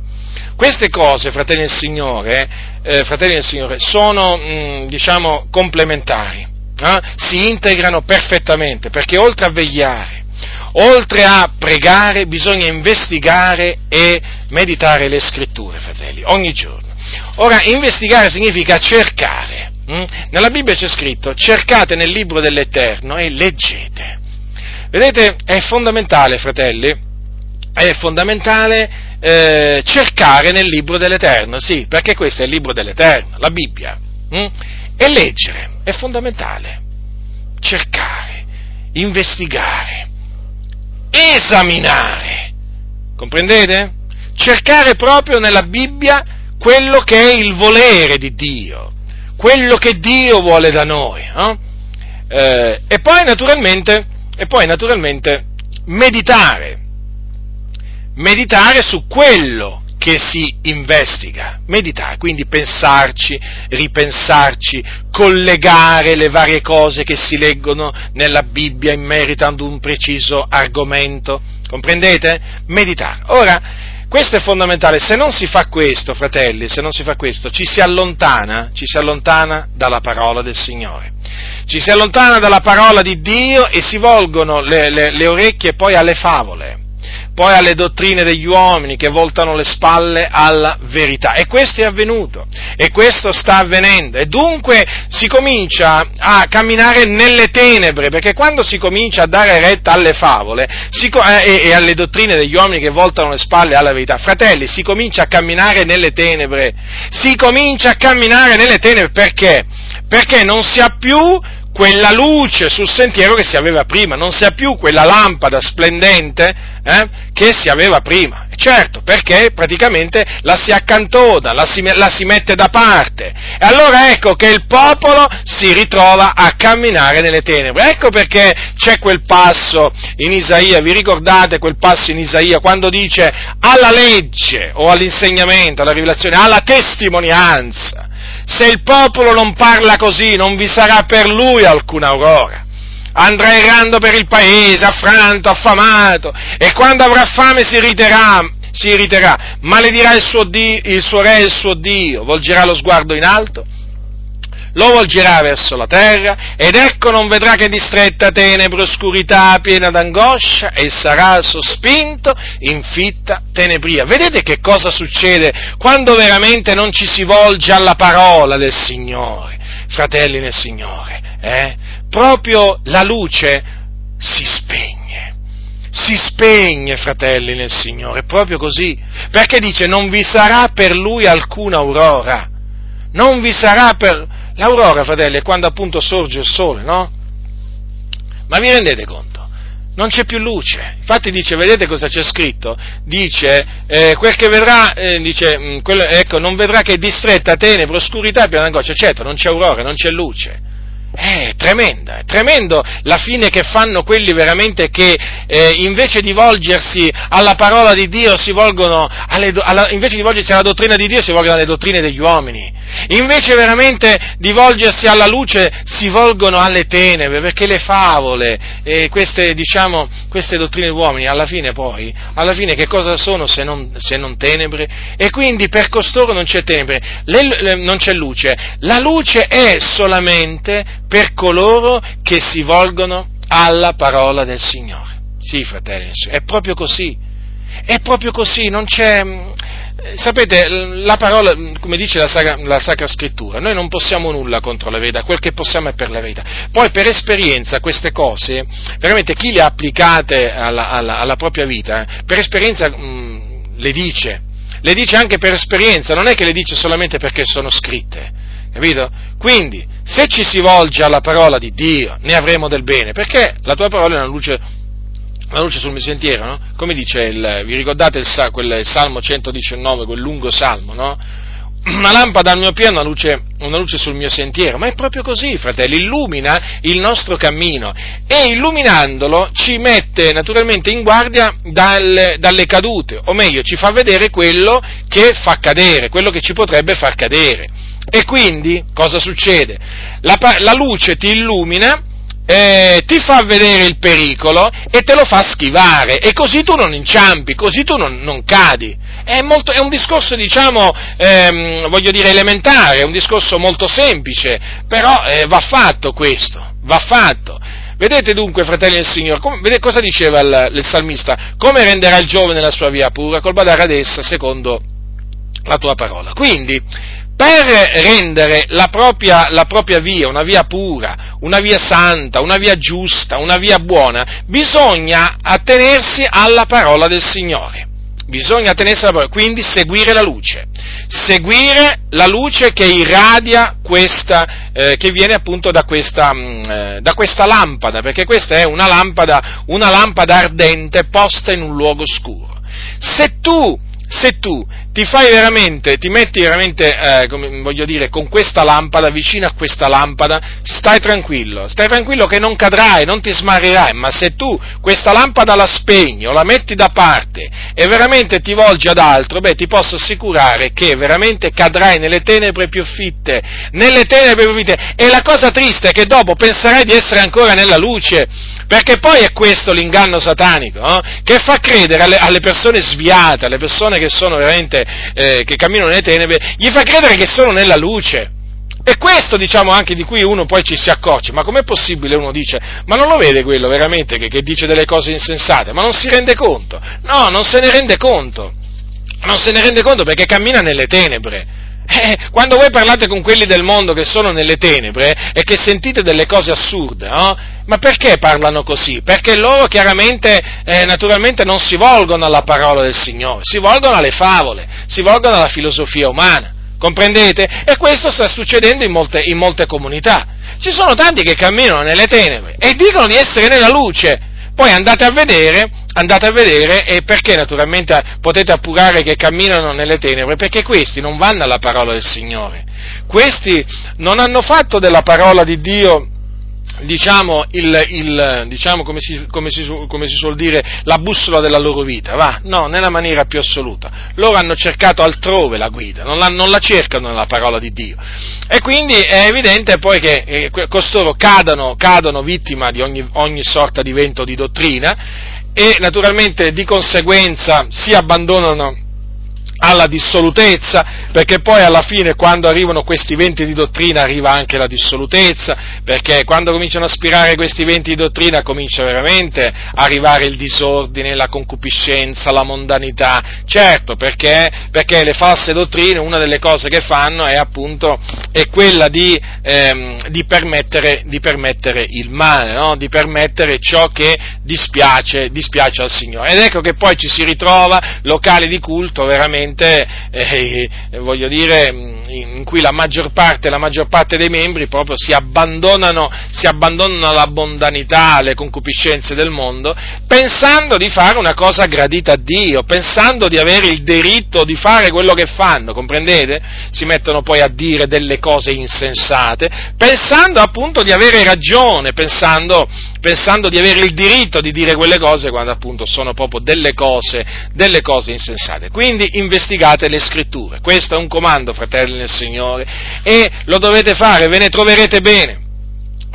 Queste cose, fratelli del Signore, eh, fratelli del Signore sono, mh, mm, diciamo, complementari eh, si integrano perfettamente, perché oltre a vegliare, oltre a pregare, bisogna investigare e meditare le scritture, fratelli, ogni giorno. Ora, investigare significa cercare. Hm? Nella Bibbia c'è scritto, cercate nel libro dell'Eterno e leggete. Vedete, è fondamentale, fratelli, è fondamentale eh, cercare nel libro dell'Eterno, sì, perché questo è il libro dell'Eterno, la Bibbia. Hm? E leggere è fondamentale. Cercare, investigare, esaminare. Comprendete? Cercare proprio nella Bibbia quello che è il volere di Dio, quello che Dio vuole da noi. Eh? Eh, e, poi e poi naturalmente meditare, meditare su quello che si investiga, meditare, quindi pensarci, ripensarci, collegare le varie cose che si leggono nella Bibbia in merito ad un preciso argomento, comprendete? Meditare. Ora, questo è fondamentale, se non si fa questo, fratelli, se non si fa questo, ci si allontana, ci si allontana dalla parola del Signore, ci si allontana dalla parola di Dio e si volgono le, le, le orecchie poi alle favole poi alle dottrine degli uomini che voltano le spalle alla verità. E questo è avvenuto, e questo sta avvenendo. E dunque si comincia a camminare nelle tenebre, perché quando si comincia a dare retta alle favole si, eh, e, e alle dottrine degli uomini che voltano le spalle alla verità, fratelli, si comincia a camminare nelle tenebre. Si comincia a camminare nelle tenebre perché? Perché non si ha più quella luce sul sentiero che si aveva prima, non si ha più quella lampada splendente eh, che si aveva prima. Certo, perché praticamente la si accantona, la si, la si mette da parte. E allora ecco che il popolo si ritrova a camminare nelle tenebre. Ecco perché c'è quel passo in Isaia, vi ricordate quel passo in Isaia quando dice alla legge o all'insegnamento, alla rivelazione, alla testimonianza. Se il popolo non parla così, non vi sarà per lui alcuna aurora. Andrà errando per il paese, affranto, affamato, e quando avrà fame si irriterà, si irriterà, maledirà il suo, Dio, il suo re e il suo Dio, volgerà lo sguardo in alto, lo volgerà verso la terra, ed ecco non vedrà che distretta tenebre, oscurità, piena d'angoscia, e sarà sospinto in fitta tenebria. Vedete che cosa succede quando veramente non ci si volge alla parola del Signore, fratelli nel Signore, eh? proprio la luce si spegne. Si spegne, fratelli nel Signore, proprio così. Perché dice non vi sarà per lui alcuna aurora. Non vi sarà per... L'aurora, fratelli, è quando appunto sorge il sole, no? Ma vi rendete conto? non c'è più luce. Infatti dice, vedete cosa c'è scritto? Dice, eh, quel che vedrà, eh, dice, mh, mm, quello, ecco, non vedrà che distretta tenebre, oscurità e piena angoscia. Certo, non c'è aurora, non c'è luce. È tremenda, è tremendo la fine che fanno quelli veramente che eh, invece di volgersi alla parola di Dio si volgono alle, alla, invece di volgersi alla dottrina di Dio si volgono alle dottrine degli uomini. Invece veramente di volgersi alla luce si volgono alle tenebre, perché le favole, eh, queste, diciamo, queste dottrine degli uomini, alla fine poi, alla fine che cosa sono se non, se non tenebre? E quindi per costoro non c'è tenebre, le, le, non c'è luce. La luce è solamente per coloro che si volgono alla parola del Signore. Sì, fratelli, è proprio così. È proprio così, non c'è, sapete, la parola, come dice la Sacra, la Sacra, Scrittura, noi non possiamo nulla contro la verità, quel che possiamo è per la verità. Poi per esperienza queste cose, veramente chi le ha applicate alla, alla, alla propria vita, per esperienza mh, le dice, le dice anche per esperienza, non è che le dice solamente perché sono scritte, capito? Quindi, se ci si volge alla parola di Dio, ne avremo del bene, perché la tua parola è una luce la luce sul mio sentiero, no? Come dice il, vi ricordate il, quel, Salmo 119, quel lungo salmo, no? Una lampada al mio piede, una luce, una luce sul mio sentiero, ma è proprio così, fratelli, illumina il nostro cammino e illuminandolo ci mette naturalmente in guardia dalle, dalle cadute, o meglio, ci fa vedere quello che fa cadere, quello che ci potrebbe far cadere. E quindi cosa succede? La, la luce ti illumina eh, ti fa vedere il pericolo e te lo fa schivare e così tu non inciampi, così tu non, non cadi. È, molto, è, un discorso, diciamo, ehm, voglio dire, elementare, è un discorso molto semplice, però eh, va fatto questo, va fatto. Vedete dunque, fratelli del Signore, come, vedete cosa diceva il, il, salmista? Come renderà il giovane la sua via pura? Col badare ad essa secondo la tua parola. Quindi, per rendere la propria, la propria, via una via pura, una via santa, una via giusta, una via buona, bisogna attenersi alla parola del Signore. Bisogna attenersi alla parola, quindi seguire la luce, seguire la luce che irradia questa, eh, che viene appunto da questa, mh, mm, eh, da questa, lampada, perché questa è una lampada, una lampada ardente posta in un luogo scuro. Se tu, se tu ti fai veramente, ti metti veramente, eh, come voglio dire, con questa lampada, vicino a questa lampada, stai tranquillo, stai tranquillo che non cadrai, non ti smarrirai, ma se tu questa lampada la spegni o la metti da parte e veramente ti volgi ad altro, beh, ti posso assicurare che veramente cadrai nelle tenebre più fitte, nelle tenebre più fitte, e la cosa triste è che dopo penserai di essere ancora nella luce, perché poi è questo l'inganno satanico, no? che fa credere alle, alle, persone sviate, alle persone che sono veramente, eh, che camminano nelle tenebre, gli fa credere che sono nella luce. E questo diciamo anche di cui uno poi ci si accorge, ma com'è possibile uno dice, ma non lo vede quello veramente che, che dice delle cose insensate, ma non si rende conto? No, non se ne rende conto, non se ne rende conto perché cammina nelle tenebre. Eh, quando voi parlate con quelli del mondo che sono nelle tenebre e che sentite delle cose assurde, no? ma perché parlano così? Perché loro chiaramente, eh, naturalmente non si volgono alla parola del Signore, si volgono alle favole, si volgono alla filosofia umana, comprendete? E questo sta succedendo in molte, in molte comunità. Ci sono tanti che camminano nelle tenebre e dicono di essere nella luce. Poi andate a vedere, andate a vedere e perché naturalmente potete appurare che camminano nelle tenebre? Perché questi non vanno alla parola del Signore. Questi non hanno fatto della parola di Dio diciamo, il, il, diciamo come, si, come, si, come, si, suol dire, la bussola della loro vita, va? No, nella maniera più assoluta. Loro hanno cercato altrove la guida, non la, non la cercano nella parola di Dio. E quindi è evidente poi che eh, costoro cadano, cadono vittima di ogni, ogni sorta di vento di dottrina e naturalmente di conseguenza si abbandonano alla dissolutezza, perché poi alla fine quando arrivano questi venti di dottrina arriva anche la dissolutezza, perché quando cominciano a aspirare questi venti di dottrina comincia veramente a arrivare il disordine, la concupiscenza, la mondanità, certo, perché, perché le false dottrine, una delle cose che fanno è appunto è quella di, ehm, di, permettere, di permettere, il male, no? di permettere ciò che dispiace, dispiace al Signore. Ed ecco che poi ci si ritrova locali di culto veramente veramente, eh, voglio dire, in cui la maggior parte, la maggior parte dei membri proprio si abbandonano, si abbandonano alla mondanità, alle concupiscenze del mondo, pensando di fare una cosa gradita a Dio, pensando di avere il diritto di fare quello che fanno, comprendete? Si mettono poi a dire delle cose insensate, pensando appunto di avere ragione, pensando, pensando di avere il diritto di dire quelle cose quando appunto sono proprio delle cose, delle cose insensate. Quindi investigate le scritture, questo è un comando, fratelli nel Signore, e lo dovete fare, ve ne troverete bene.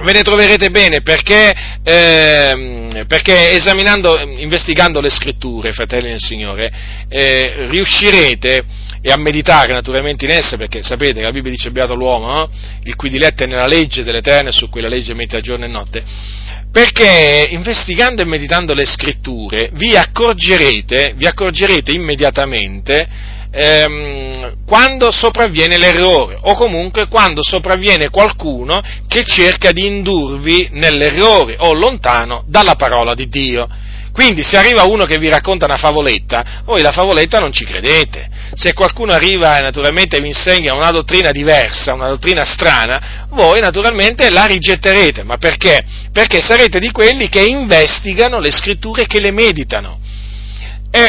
Ve ne troverete bene perché, eh, perché, esaminando, investigando le scritture, fratelli del Signore, eh, riuscirete e a meditare naturalmente in esse, perché sapete che la Bibbia dice beato l'uomo, no? il cui diletto è nella legge dell'Eterno, su cui la legge mette giorno e notte, perché investigando e meditando le scritture vi accorgerete, vi accorgerete immediatamente ehm, quando sopravviene l'errore o comunque quando sopravviene qualcuno che cerca di indurvi nell'errore o lontano dalla parola di Dio. Quindi se arriva uno che vi racconta una favoletta, voi la favoletta non ci credete. Se qualcuno arriva e naturalmente vi insegna una dottrina diversa, una dottrina strana, voi naturalmente la rigetterete. Ma perché? Perché sarete di quelli che investigano le scritture e che le meditano. E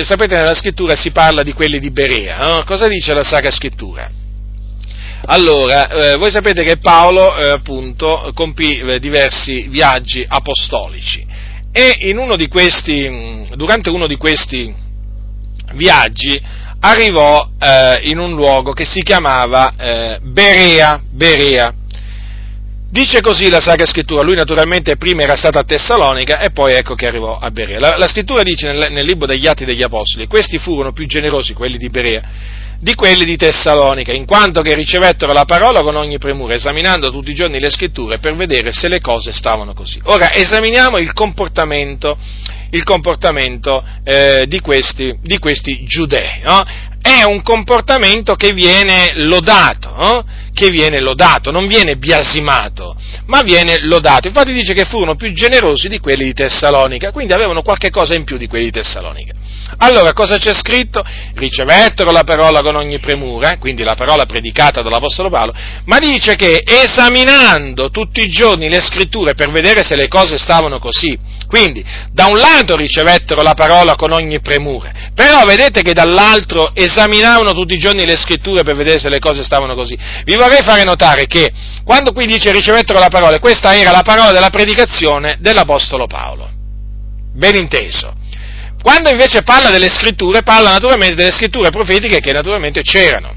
eh, sapete, nella scrittura si parla di quelli di Berea. No? Cosa dice la Sacra Scrittura? Allora, eh, voi sapete che Paolo, eh, appunto, compì eh, diversi viaggi apostolici e uno questi, durante uno di questi viaggi arrivò eh, in un luogo che si chiamava eh, Berea, Berea. Dice così la Sacra Scrittura, lui naturalmente prima era stato a Tessalonica e poi ecco che arrivò a Berea. La, la Scrittura dice nel, nel, libro degli Atti degli Apostoli, questi furono più generosi, quelli di Berea, di quelli di Tessalonica, in quanto che ricevettero la parola con ogni premura, esaminando tutti i giorni le Scritture per vedere se le cose stavano così. Ora esaminiamo il comportamento, il comportamento eh, di, questi, di, questi, giudei. No? È un comportamento che viene lodato. No? che viene lodato, non viene biasimato, ma viene lodato. Infatti dice che furono più generosi di quelli di Tessalonica, quindi avevano qualche cosa in più di quelli di Tessalonica. Allora, cosa c'è scritto? Ricevettero la parola con ogni premura, quindi la parola predicata dall'Apostolo Paolo, ma dice che esaminando tutti i giorni le scritture per vedere se le cose stavano così, quindi da un lato ricevettero la parola con ogni premura, però vedete che dall'altro esaminavano tutti i giorni le scritture per vedere se le cose stavano così. Vi vorrei fare notare che quando qui dice ricevettero la parola, questa era la parola della predicazione dell'Apostolo Paolo. Ben inteso. Quando invece parla delle scritture, parla naturalmente delle scritture profetiche che naturalmente c'erano.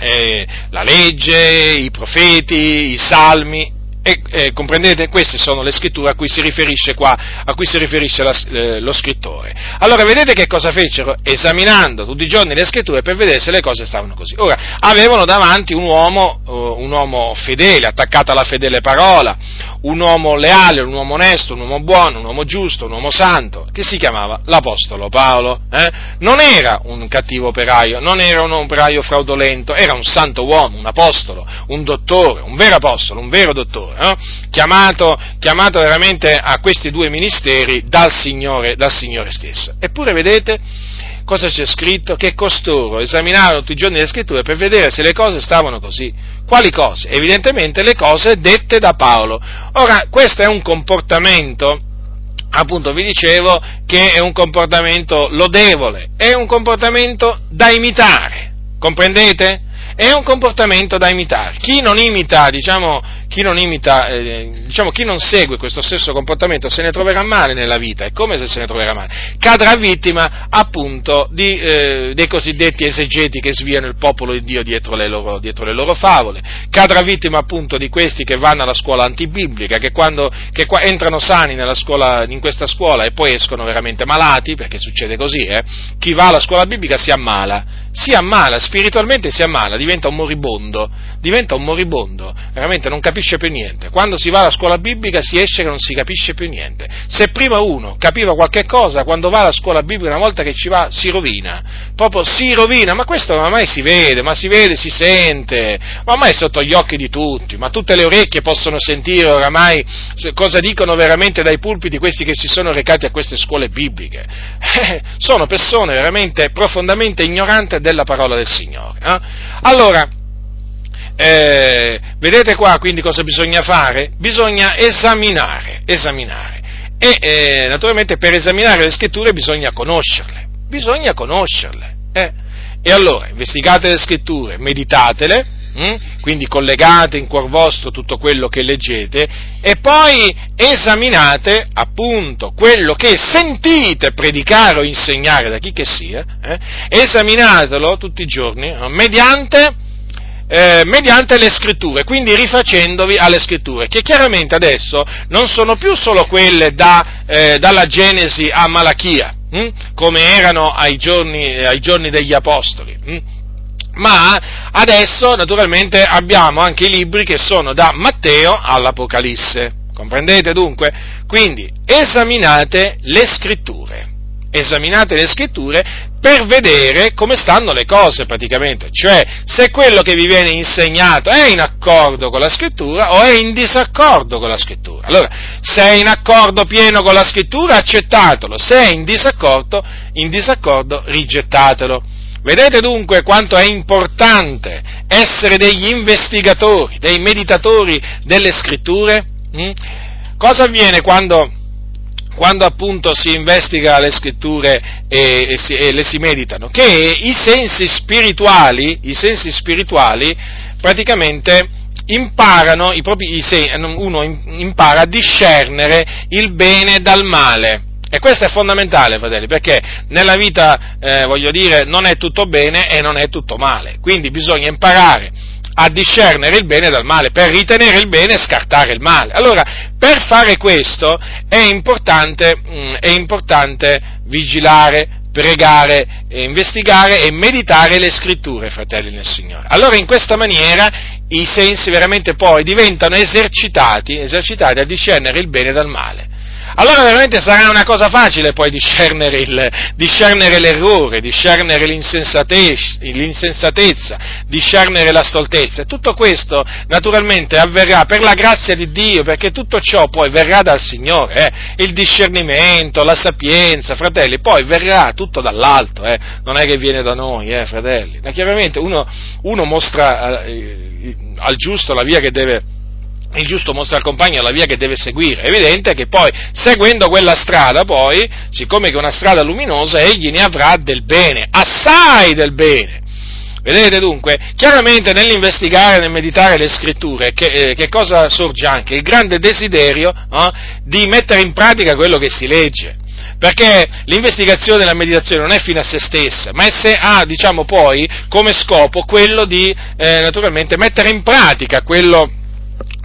Eh, la legge, i profeti, i salmi, e eh, comprendete, queste sono le scritture a cui si riferisce qua, a cui si riferisce la, eh, lo scrittore. Allora, vedete che cosa fecero? Esaminando tutti i giorni le scritture per vedere se le cose stavano così. Ora, avevano davanti un uomo, uh, un uomo fedele, attaccato alla fedele parola, un uomo leale, un uomo onesto, un uomo buono, un uomo giusto, un uomo santo, che si chiamava l'Apostolo Paolo. Eh? Non era un cattivo operaio, non era un operaio fraudolento, era un santo uomo, un apostolo, un dottore, un vero apostolo, un vero dottore eh? chiamato, chiamato, veramente a questi due ministeri dal Signore, dal Signore stesso. Eppure vedete, cosa c'è scritto? Che costoro esaminarono tutti i giorni le scritture per vedere se le cose stavano così. Quali cose? Evidentemente le cose dette da Paolo. Ora, questo è un comportamento appunto vi dicevo che è un comportamento lodevole, è un comportamento da imitare, comprendete? È un comportamento da imitare. Chi non imita, diciamo, chi non, imita, eh, diciamo, chi non segue questo stesso comportamento se ne troverà male nella vita, è come se se ne troverà male, cadrà vittima appunto di, eh, dei cosiddetti esegeti che sviano il popolo di Dio dietro le, loro, dietro le, loro, favole, cadrà vittima appunto di questi che vanno alla scuola antibiblica, che, quando, che qua, entrano sani scuola, in questa scuola e poi escono veramente malati, perché succede così, eh? chi va alla scuola biblica si ammala, si ammala, spiritualmente si ammala, diventa un moribondo, diventa un moribondo, veramente non capisce più niente. Quando si va alla scuola biblica si esce che non si capisce più niente. Se prima uno capiva qualche cosa, quando va alla scuola biblica, una volta che ci va, si rovina. Proprio si rovina, ma questo ormai si vede, ma si vede, si sente, ma ormai è sotto gli occhi di tutti, ma tutte le orecchie possono sentire oramai cosa dicono veramente dai pulpiti questi che si sono recati a queste scuole bibliche. Eh, sono persone veramente profondamente ignoranti della parola del Signore. Eh? Allora, eh, vedete qua quindi cosa bisogna fare? Bisogna esaminare, esaminare. E eh, naturalmente per esaminare le scritture bisogna conoscerle, bisogna conoscerle. Eh. E allora, investigate le scritture, meditatele, hm? quindi collegate in cuor vostro tutto quello che leggete e poi esaminate appunto quello che sentite predicare o insegnare da chi che sia, eh? esaminatelo tutti i giorni mediante eh, mediante le scritture, quindi rifacendovi alle scritture, che chiaramente adesso non sono più solo quelle da, eh, dalla Genesi a Malachia, hm? come erano ai giorni, ai giorni degli Apostoli. Hm? Ma adesso naturalmente abbiamo anche i libri che sono da Matteo all'Apocalisse. Comprendete dunque? Quindi esaminate le scritture. Esaminate le scritture per vedere come stanno le cose praticamente, cioè se quello che vi viene insegnato è in accordo con la scrittura o è in disaccordo con la scrittura. Allora, se è in accordo pieno con la scrittura, accettatelo, se è in disaccordo, in disaccordo rigettatelo. Vedete dunque quanto è importante essere degli investigatori, dei meditatori delle scritture? Mm? Cosa avviene quando quando appunto si investiga le scritture e, e, si, e, le si meditano, che i sensi spirituali, i sensi spirituali praticamente imparano, i propri, uno impara a discernere il bene dal male. E questo è fondamentale, fratelli, perché nella vita, eh, voglio dire, non è tutto bene e non è tutto male. Quindi bisogna imparare a discernere il bene dal male, per ritenere il bene e scartare il male. Allora, per fare questo è importante, mm, è importante vigilare, pregare, investigare e meditare le scritture, fratelli nel Signore. Allora in questa maniera i sensi veramente poi diventano esercitati, esercitati a discernere il bene dal male allora veramente sarà una cosa facile poi discernere, il, discernere l'errore, discernere l'insensatezza, discernere la stoltezza. E tutto questo naturalmente avverrà per la grazia di Dio, perché tutto ciò poi verrà dal Signore, eh? il discernimento, la sapienza, fratelli, poi verrà tutto dall'alto, eh? non è che viene da noi, eh, fratelli. Ma chiaramente uno, uno mostra eh, al giusto la via che deve il giusto mostra al compagno la via che deve seguire. È evidente che poi, seguendo quella strada, poi, siccome è una strada luminosa, egli ne avrà del bene, assai del bene. Vedete dunque, chiaramente nell'investigare, nel meditare le scritture, che, eh, che cosa sorge anche? Il grande desiderio eh, di mettere in pratica quello che si legge. Perché l'investigazione e la meditazione non è fine a se stessa, ma esse ha, diciamo poi, come scopo quello di, eh, naturalmente, mettere in pratica quello che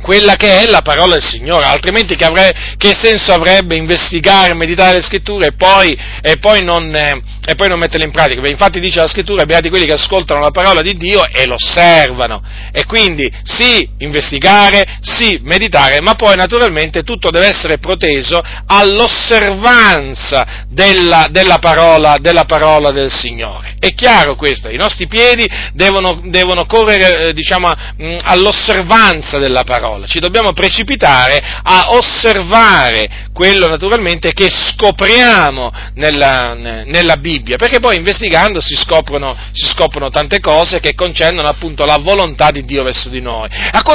quella che è la parola del Signore, altrimenti che, avre, che senso avrebbe investigare, meditare le scritture e poi, e poi, non, eh, e poi non, metterle in pratica? Perché infatti dice la scrittura, beati quelli che ascoltano la parola di Dio e lo osservano. E quindi sì, investigare, sì, meditare, ma poi naturalmente tutto deve essere proteso all'osservanza della, della, parola, della parola, del Signore. È chiaro questo, i nostri piedi devono, devono correre, eh, diciamo, all'osservanza della parola parola, ci dobbiamo precipitare a osservare quello naturalmente che scopriamo nella, nella Bibbia, perché poi investigando si scoprono, si scoprono, tante cose che concernono appunto la volontà di Dio verso di noi.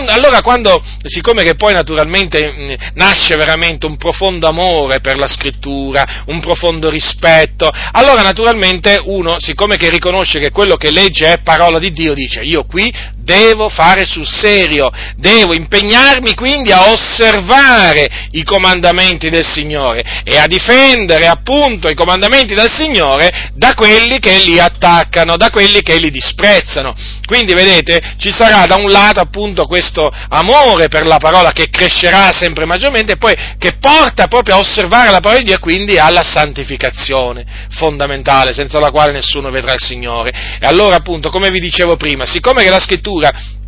Allora quando, siccome che poi naturalmente nasce veramente un profondo amore per la scrittura, un profondo rispetto, allora naturalmente uno, siccome che riconosce che quello che legge è parola di Dio, dice io qui devo fare sul serio, devo impegnarmi quindi a osservare i comandamenti del Signore e a difendere appunto i comandamenti del Signore da quelli che li attaccano, da quelli che li disprezzano. Quindi vedete, ci sarà da un lato appunto questo amore per la parola che crescerà sempre maggiormente e poi che porta proprio a osservare la parola di Dio e quindi alla santificazione fondamentale, senza la quale nessuno vedrà il Signore. E allora appunto, come vi dicevo prima, siccome che la scrittura creatura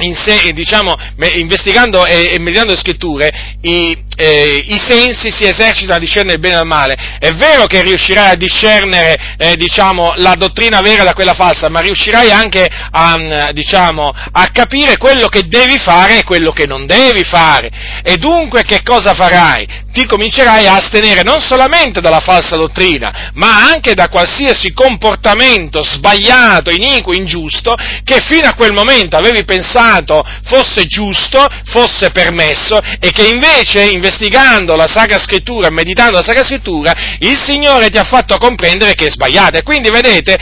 in sé, diciamo, investigando e, e meditando le scritture, i, eh, i, sensi si esercitano a discernere il bene dal male. È vero che riuscirai a discernere, eh, diciamo, la dottrina vera da quella falsa, ma riuscirai anche a, diciamo, a capire quello che devi fare e quello che non devi fare. E dunque che cosa farai? Ti comincerai a astenere non solamente dalla falsa dottrina, ma anche da qualsiasi comportamento sbagliato, iniquo, ingiusto, che fino a quel momento avevi pensato pensato fosse giusto, fosse permesso e che invece investigando la Sacra Scrittura e meditando la Sacra Scrittura il Signore ti ha fatto comprendere che è sbagliata. E quindi vedete,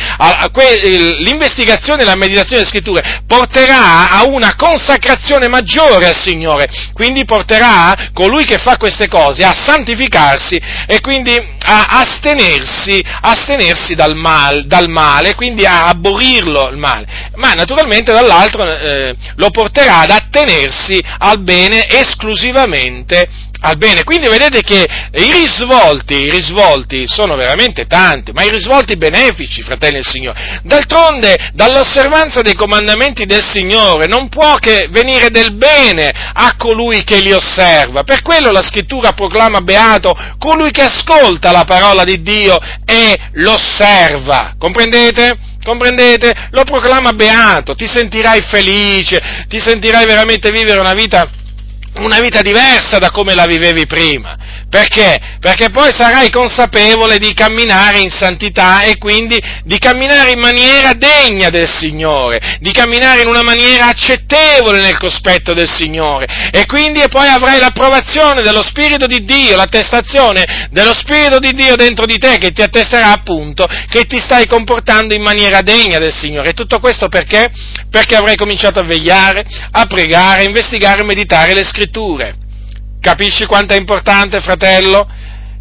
l'investigazione e la meditazione delle Scritture porterà a una consacrazione maggiore al Signore, quindi porterà colui che fa queste cose a santificarsi e quindi a astenersi, astenersi dal, mal, dal male, quindi a aborrirlo il male. Ma naturalmente dall'altro eh, lo porterà ad attenersi al bene esclusivamente al bene. Quindi vedete che i risvolti, i risvolti sono veramente tanti, ma i risvolti benefici, fratelli del Signore. D'altronde, dall'osservanza dei comandamenti del Signore non può che venire del bene a colui che li osserva. Per quello la scrittura proclama beato colui che ascolta la parola di Dio e l'osserva. Comprendete? Comprendete? Lo proclama beato, ti sentirai felice, ti sentirai veramente vivere una vita una vita diversa da come la vivevi prima. Perché? Perché poi sarai consapevole di camminare in santità e quindi di camminare in maniera degna del Signore, di camminare in una maniera accettevole nel cospetto del Signore e quindi poi avrai l'approvazione dello Spirito di Dio, l'attestazione dello Spirito di Dio dentro di te che ti attesterà appunto che ti stai comportando in maniera degna del Signore. E tutto questo perché? Perché avrai cominciato a vegliare, a pregare, a investigare e meditare le scritture. Capisci quanto è importante, fratello?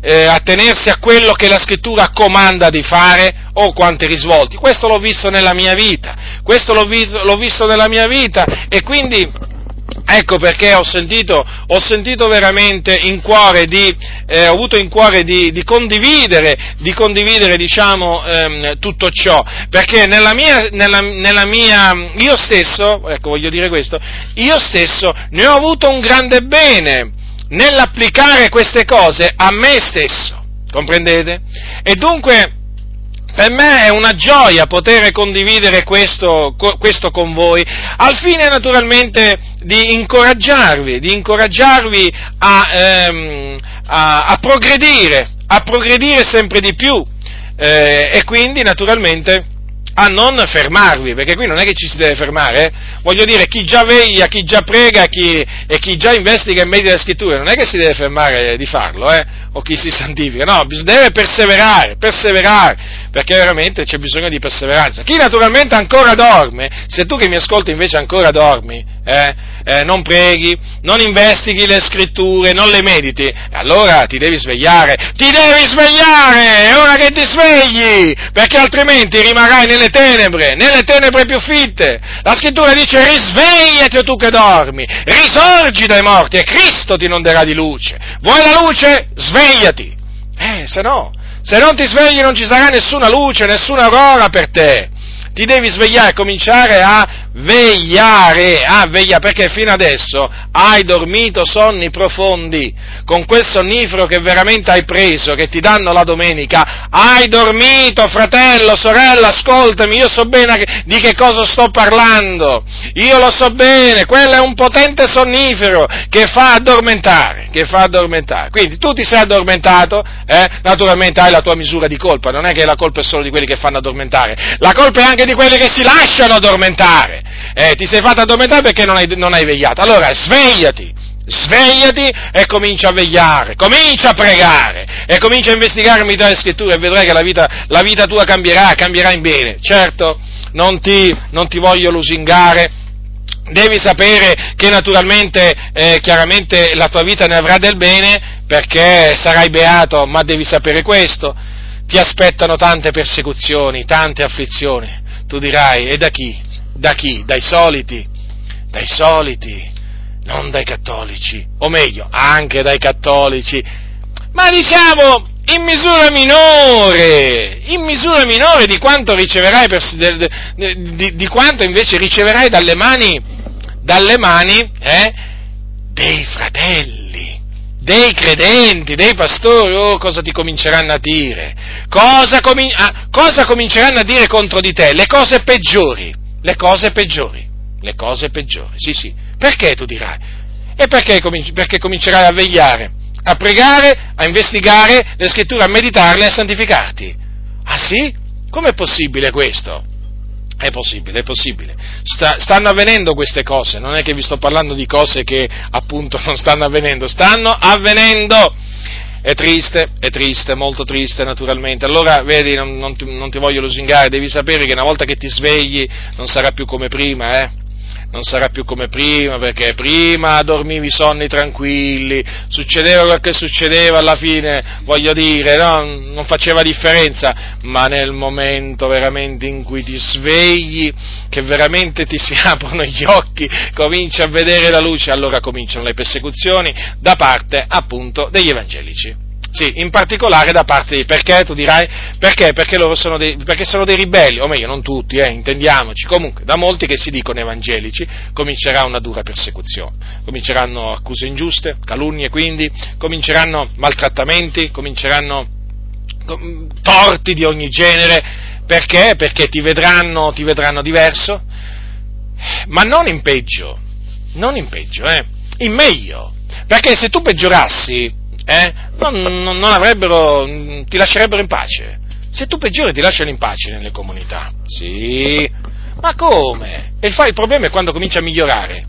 Eh, attenersi a quello che la scrittura comanda di fare o oh, quanti risvolti. Questo l'ho visto nella mia vita, questo l'ho visto, l'ho visto nella mia vita e quindi ecco perché ho sentito, ho sentito veramente in cuore di, eh, ho avuto in cuore di, di condividere, di condividere diciamo, ehm, tutto ciò, perché nella mia, nella, nella mia, io stesso, ecco voglio dire questo, io stesso ne ho avuto un grande bene nell'applicare queste cose a me stesso, comprendete? E dunque per me è una gioia poter condividere questo, questo, con voi, al fine naturalmente di incoraggiarvi, di incoraggiarvi a, ehm, a, a progredire, a progredire sempre di più eh, e quindi naturalmente a non fermarvi, perché qui non è che ci si deve fermare, eh? voglio dire, chi già veglia, chi già prega chi, e chi già investiga in medio delle scritture, non è che si deve fermare di farlo, eh? o chi si santifica, no, deve perseverare, perseverare, perché veramente c'è bisogno di perseveranza. Chi naturalmente ancora dorme, se tu che mi ascolti invece ancora dormi, eh, eh, non preghi, non investighi le scritture, non le mediti, allora ti devi svegliare, ti devi svegliare, è ora che ti svegli, perché altrimenti rimarrai nelle tenebre, nelle tenebre più fitte. La scrittura dice risvegliati o tu che dormi, risorgi dai morti e Cristo ti inonderà di luce. Vuoi la luce? Svegliati. Eh, se no, se non ti svegli non ci sarà nessuna luce, nessuna aurora per te. Ti devi svegliare e cominciare a vegliare, ah, veglia, perché fino adesso hai dormito sonni profondi, con quel sonnifero che veramente hai preso, che ti danno la domenica, hai dormito, fratello, sorella, ascoltami, io so bene di che cosa sto parlando, io lo so bene, quello è un potente sonnifero che fa addormentare, che fa addormentare, quindi tu ti sei addormentato, eh? naturalmente hai la tua misura di colpa, non è che la colpa è solo di quelli che fanno addormentare, la colpa è anche di quelli che si lasciano addormentare, eh, ti sei fatto addormentare perché non hai, non hai vegliato. Allora svegliati, svegliati e comincia a vegliare, comincia a pregare e comincia a investigare in le scritture e vedrai che la vita, la vita, tua cambierà, cambierà in bene. Certo, non ti, non ti voglio lusingare, devi sapere che naturalmente, eh, chiaramente la tua vita ne avrà del bene perché sarai beato, ma devi sapere questo, ti aspettano tante persecuzioni, tante afflizioni. Tu dirai, e da chi? Da chi? Dai soliti? Dai soliti, non dai cattolici, o meglio, anche dai cattolici, ma diciamo in misura minore, in misura minore di quanto riceverai, per, di, di, di, quanto invece riceverai dalle mani, dalle mani eh, dei fratelli, dei credenti, dei pastori, oh, cosa ti cominceranno a dire? Cosa, comin- ah, cosa cominceranno a dire contro di te? Le cose peggiori le cose peggiori, le cose peggiori, sì sì, perché tu dirai? E perché, perché comincerai a vegliare, a pregare, a investigare le scritture, a meditarle e a santificarti? Ah sì? Com'è possibile questo? È possibile, è possibile. Sta, stanno avvenendo queste cose, non è che vi sto parlando di cose che appunto *laughs* non stanno avvenendo, stanno avvenendo. È triste, è triste, molto triste naturalmente. Allora, vedi, non, non, ti, non, ti, voglio lusingare, devi sapere che una volta che ti svegli non sarà più come prima, eh? Non sarà più come prima, perché prima dormivi sonni tranquilli, succedeva quel che succedeva alla fine, voglio dire, no? non faceva differenza, ma nel momento veramente in cui ti svegli, che veramente ti si *laughs* aprono gli occhi, cominci a vedere la luce, allora cominciano le persecuzioni da parte appunto degli evangelici. Sì, in particolare da parte di, perché tu dirai, perché? Perché loro sono dei, perché sono dei ribelli, o meglio, non tutti, eh, intendiamoci, comunque, da molti che si dicono evangelici comincerà una dura persecuzione, cominceranno accuse ingiuste, calunnie quindi, cominceranno maltrattamenti, cominceranno torti di ogni genere, perché? Perché ti vedranno, ti vedranno diverso, ma non in peggio, non in peggio, eh, in meglio, perché se tu peggiorassi, eh, non, non, non avrebbero, ti lascerebbero in pace. Se tu peggiori ti lasciano in pace nelle comunità. Sì. Ma come? E il, problema è quando comincia a migliorare.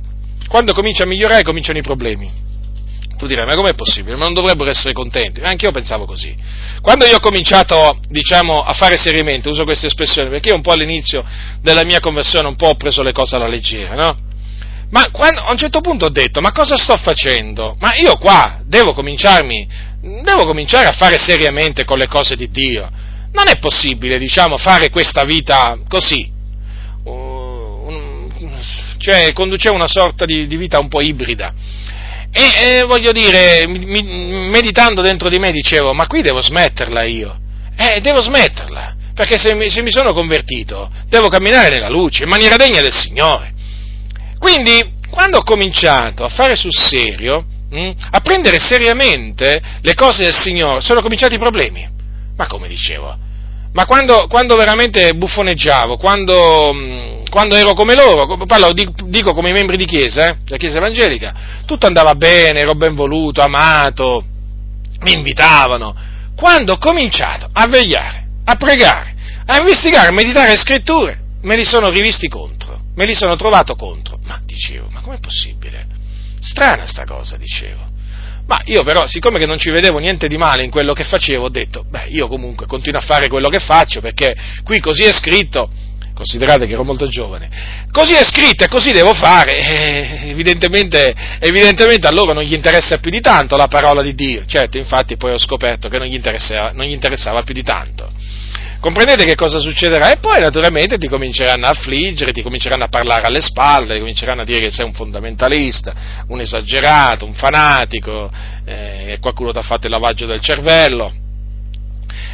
Quando comincia a migliorare cominciano i problemi. Tu direi, ma com'è possibile? Ma non dovrebbero essere contenti? Anche io pensavo così. Quando io ho cominciato, diciamo, a fare seriamente, uso questa espressione, perché io un po' all'inizio della mia conversione un po' ho preso le cose alla leggera, no? Ma quando, a un certo punto ho detto, ma cosa sto facendo? Ma io qua devo cominciarmi, devo cominciare a fare seriamente con le cose di Dio. Non è possibile, diciamo, fare questa vita così. Cioè, conducevo una sorta di, di vita un po' ibrida. E, e voglio dire, mi, meditando dentro di me dicevo, ma qui devo smetterla io. Eh, devo smetterla. Perché se mi, se mi sono convertito, devo camminare nella luce, in maniera degna del Signore. Quindi, quando ho cominciato a fare sul serio, mh, hm, a prendere seriamente le cose del Signore, sono cominciati i problemi. Ma come dicevo? Ma quando, quando veramente buffoneggiavo, quando, mh, quando, ero come loro, parlo, dico come i membri di chiesa, eh, della chiesa evangelica, tutto andava bene, ero ben voluto, amato, mi invitavano. Quando ho cominciato a vegliare, a pregare, a investigare, a meditare le scritture, me li sono rivisti contro, me li sono trovato contro. Ma dicevo, ma com'è possibile? Strana sta cosa, dicevo. Ma io però, siccome che non ci vedevo niente di male in quello che facevo, ho detto, beh, io comunque continuo a fare quello che faccio, perché qui così è scritto, considerate che ero molto giovane, così è scritto e così devo fare, e evidentemente, evidentemente, a loro non gli interessa più di tanto la parola di Dio, certo, infatti poi ho scoperto che non gli non gli interessava più di tanto comprendete che cosa succederà? E poi naturalmente ti cominceranno a affliggere, ti cominceranno a parlare alle spalle, ti cominceranno a dire che sei un fondamentalista, un esagerato, un fanatico, eh, qualcuno ti ha fatto il lavaggio del cervello.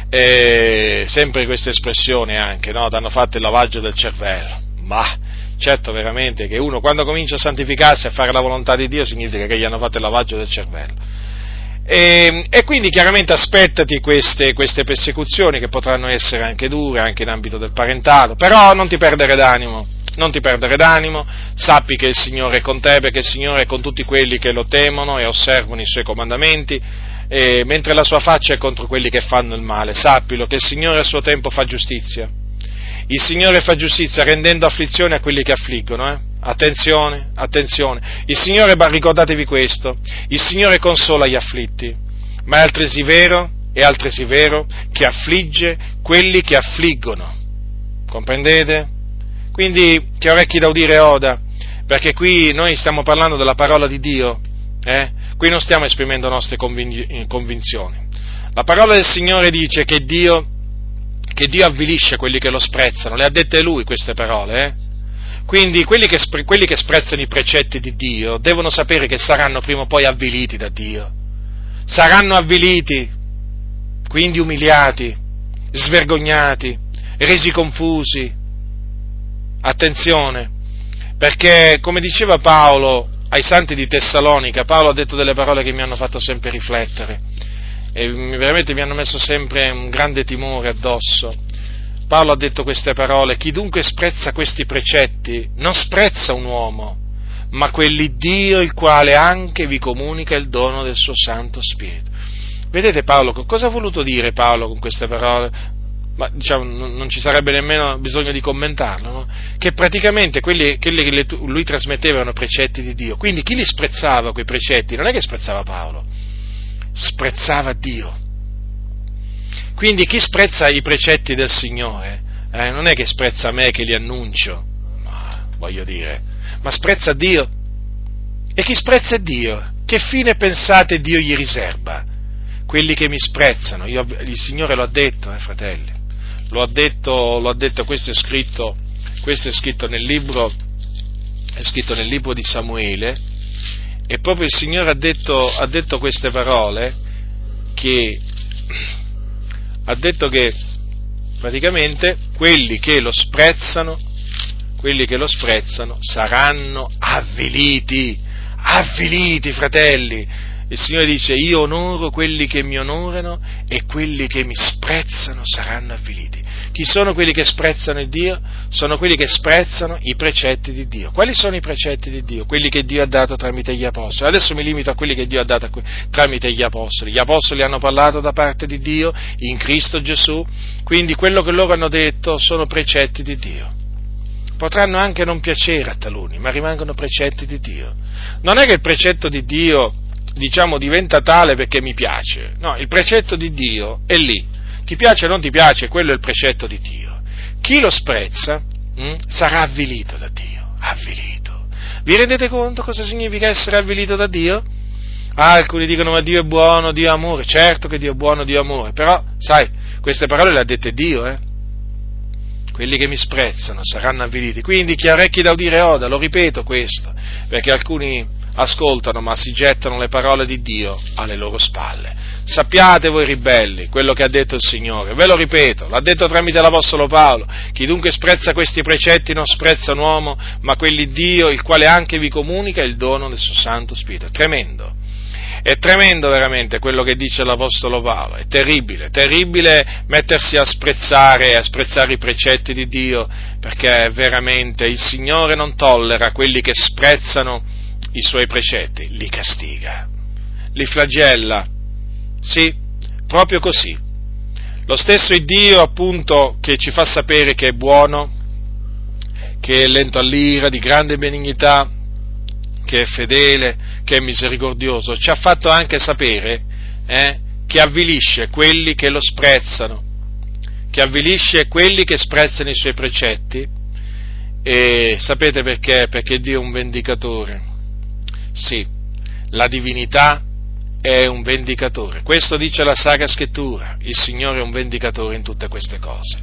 E sempre questa espressione anche, no? Ti hanno fatto il lavaggio del cervello. Ma certo veramente che uno quando comincia a santificarsi e a fare la volontà di Dio significa che gli hanno fatto il lavaggio del cervello. E, e quindi chiaramente aspettati queste, queste, persecuzioni che potranno essere anche dure, anche in ambito del parentato, però non ti perdere d'animo, non ti perdere d'animo, sappi che il Signore è con te, perché il Signore è con tutti quelli che lo temono e osservano i suoi comandamenti, mentre la sua faccia è contro quelli che fanno il male. Sappilo che il Signore a suo tempo fa giustizia. Il Signore fa giustizia rendendo afflizione a quelli che affliggono. Eh? Attenzione, attenzione. Il Signore, ricordatevi questo, il Signore consola gli afflitti, ma è altresì vero, è altresì vero che affligge quelli che affliggono. Comprendete? Quindi che orecchi da udire oda, perché qui noi stiamo parlando della parola di Dio, eh? qui non stiamo esprimendo nostre convinzioni. La parola del Signore dice che Dio, che Dio avvilisce quelli che lo sprezzano, le ha dette Lui queste parole, eh? Quindi quelli che, quelli che sprezzano i precetti di Dio devono sapere che saranno prima o poi avviliti da Dio, saranno avviliti, quindi umiliati, svergognati, resi confusi, Attenzione, perché come diceva Paolo ai santi di Tessalonica, Paolo ha detto delle parole che mi hanno fatto sempre riflettere e veramente mi hanno messo sempre un grande timore addosso. Paolo ha detto queste parole, chi dunque sprezza questi precetti non sprezza un uomo, ma quell'Iddio il quale anche vi comunica il dono del suo Santo Spirito. Vedete Paolo, cosa ha voluto dire Paolo con queste parole? ma diciamo, non ci sarebbe nemmeno bisogno di commentarlo, no? che praticamente quelli, quelli che lui trasmetteva erano precetti di Dio, quindi chi li sprezzava quei precetti non è che sprezzava Paolo, sprezzava Dio. Quindi chi sprezza i precetti del Signore eh, non è che sprezza me che li annuncio, ma, voglio dire, ma sprezza Dio. E chi sprezza Dio? Che fine pensate Dio gli riserva? Quelli che mi sprezzano, io, il Signore lo ha detto, eh, fratelli lo ha detto, lo ha detto questo, è scritto, questo è scritto nel libro, è scritto nel libro di Samuele, e proprio il Signore ha detto, ha detto queste parole, che ha detto che praticamente quelli che lo sprezzano, quelli che lo sprezzano saranno avviliti, avviliti fratelli, il Signore dice io onoro quelli che mi onorano e quelli che mi sprezzano saranno avviliti. Chi sono quelli che sprezzano il Dio? Sono quelli che sprezzano i precetti di Dio. Quali sono i precetti di Dio? Quelli che Dio ha dato tramite gli apostoli. Adesso mi limito a quelli che Dio ha dato tramite gli apostoli. Gli apostoli hanno parlato da parte di Dio in Cristo Gesù, quindi quello che loro hanno detto sono precetti di Dio potranno anche non piacere a taluni, ma rimangono precetti di Dio. Non è che il precetto di Dio diciamo, diventa tale perché mi piace. No, il precetto di Dio è lì. Ti piace o non ti piace, quello è il precetto di Dio. Chi lo sprezza mh, hm, sarà avvilito da Dio. Avvilito. Vi rendete conto cosa significa essere avvilito da Dio? Ah, alcuni dicono ma Dio è buono, Dio è amore. Certo che Dio è buono, Dio è amore. Però, sai, queste parole le ha dette Dio, eh? quelli che mi sprezzano saranno avviliti. Quindi chi ha orecchi da udire oda, lo ripeto questo, perché alcuni ascoltano ma si gettano le parole di Dio alle loro spalle. Sappiate voi ribelli quello che ha detto il Signore, ve lo ripeto, l'ha detto tramite l'Apostolo Paolo, chi dunque sprezza questi precetti non sprezza un uomo, ma quelli Dio, il quale anche vi comunica il dono del suo Santo Spirito. È tremendo. È tremendo veramente quello che dice l'Apostolo Paolo, è terribile, terribile mettersi a sprezzare, a sprezzare i precetti di Dio, perché veramente il Signore non tollera quelli che sprezzano i suoi precetti, li castiga, li flagella. Sì, proprio così. Lo stesso Dio appunto che ci fa sapere che è buono, che è lento all'ira, di grande benignità, che è fedele, che è misericordioso, ci ha fatto anche sapere eh, che avvilisce quelli che lo sprezzano, che avvilisce quelli che sprezzano i suoi precetti. E sapete perché? Perché Dio è un vendicatore sì, la divinità è un vendicatore. Questo dice la Sacra Scrittura. Il Signore è un vendicatore in tutte queste cose.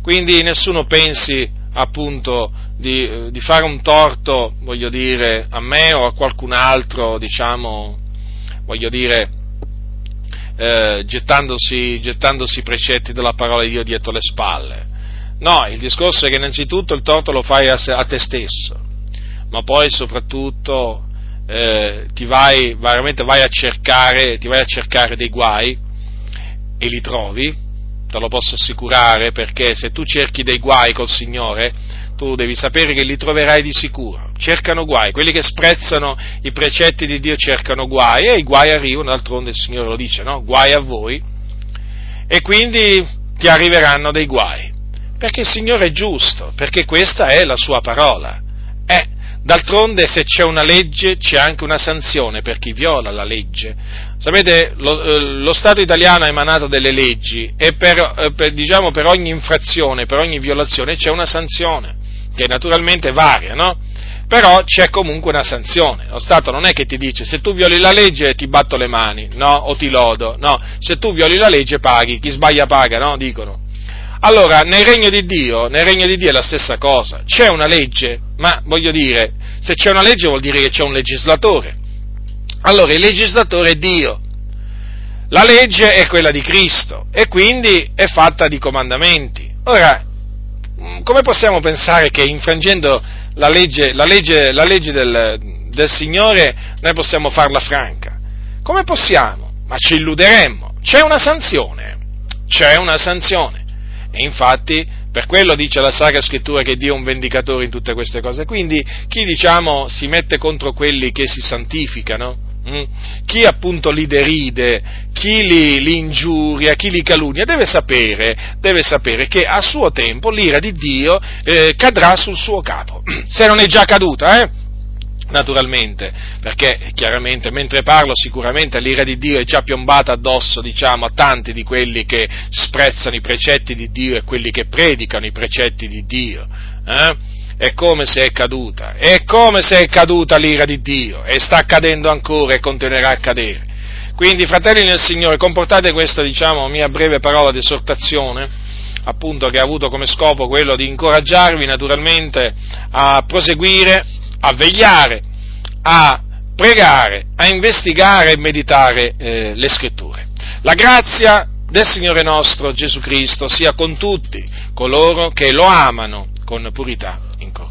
Quindi nessuno pensi appunto di, eh, di fare un torto, voglio dire, a me o a qualcun altro, diciamo, voglio dire, eh, gettandosi, gettandosi i precetti della parola di Dio dietro le spalle. No, il discorso è che innanzitutto il torto lo fai a, a te stesso, ma poi soprattutto eh, ti vai, veramente vai a cercare, vai a cercare dei guai e li trovi, te lo posso assicurare, perché se tu cerchi dei guai col Signore, tu devi sapere che li troverai di sicuro. Cercano guai, quelli che sprezzano i precetti di Dio cercano guai e i guai arrivano, d'altronde il Signore lo dice, no? Guai a voi. E quindi ti arriveranno dei guai. Perché il Signore è giusto, perché questa è la sua parola. D'altronde se c'è una legge c'è anche una sanzione per chi viola la legge. Sapete, lo, eh, lo Stato italiano ha emanato delle leggi e per, eh, per, diciamo, per ogni infrazione, per ogni violazione c'è una sanzione che naturalmente varia, no? Però c'è comunque una sanzione. Lo Stato non è che ti dice se tu violi la legge ti batto le mani, no? O ti lodo, no? Se tu violi la legge paghi, chi sbaglia paga, no? Dicono. Allora, nel regno di Dio, nel regno di Dio è la stessa cosa. C'è una legge, ma voglio dire, se c'è una legge vuol dire che c'è un legislatore. Allora, il legislatore è Dio. La legge è quella di Cristo e quindi è fatta di comandamenti. Ora, Mm, come possiamo pensare che infrangendo la legge, la legge, la legge del, del Signore noi possiamo farla franca? Come possiamo? Ma ci illuderemmo. C'è una sanzione, c'è una sanzione. E infatti per quello dice la Sacra Scrittura che Dio è un vendicatore in tutte queste cose. Quindi chi diciamo si mette contro quelli che si santificano, Mm? Chi appunto li deride, chi li, li, ingiuria, chi li calunnia, deve sapere, deve sapere che a suo tempo l'ira di Dio eh, cadrà sul suo capo, *clears throat* se non è già caduta, eh? Naturalmente, perché chiaramente mentre parlo sicuramente l'ira di Dio è già piombata addosso, diciamo, a tanti di quelli che sprezzano i precetti di Dio e quelli che predicano i precetti di Dio. Eh? è come se è caduta, è come se è caduta l'ira di Dio e sta accadendo ancora e continuerà a cadere. Quindi, fratelli nel Signore, comportate questa, diciamo, mia breve parola di esortazione, appunto, che ha avuto come scopo quello di incoraggiarvi naturalmente a proseguire, a vegliare, a pregare, a investigare e meditare eh, le scritture. La grazia del Signore nostro Gesù Cristo sia con tutti coloro che lo amano con purità incorrotta.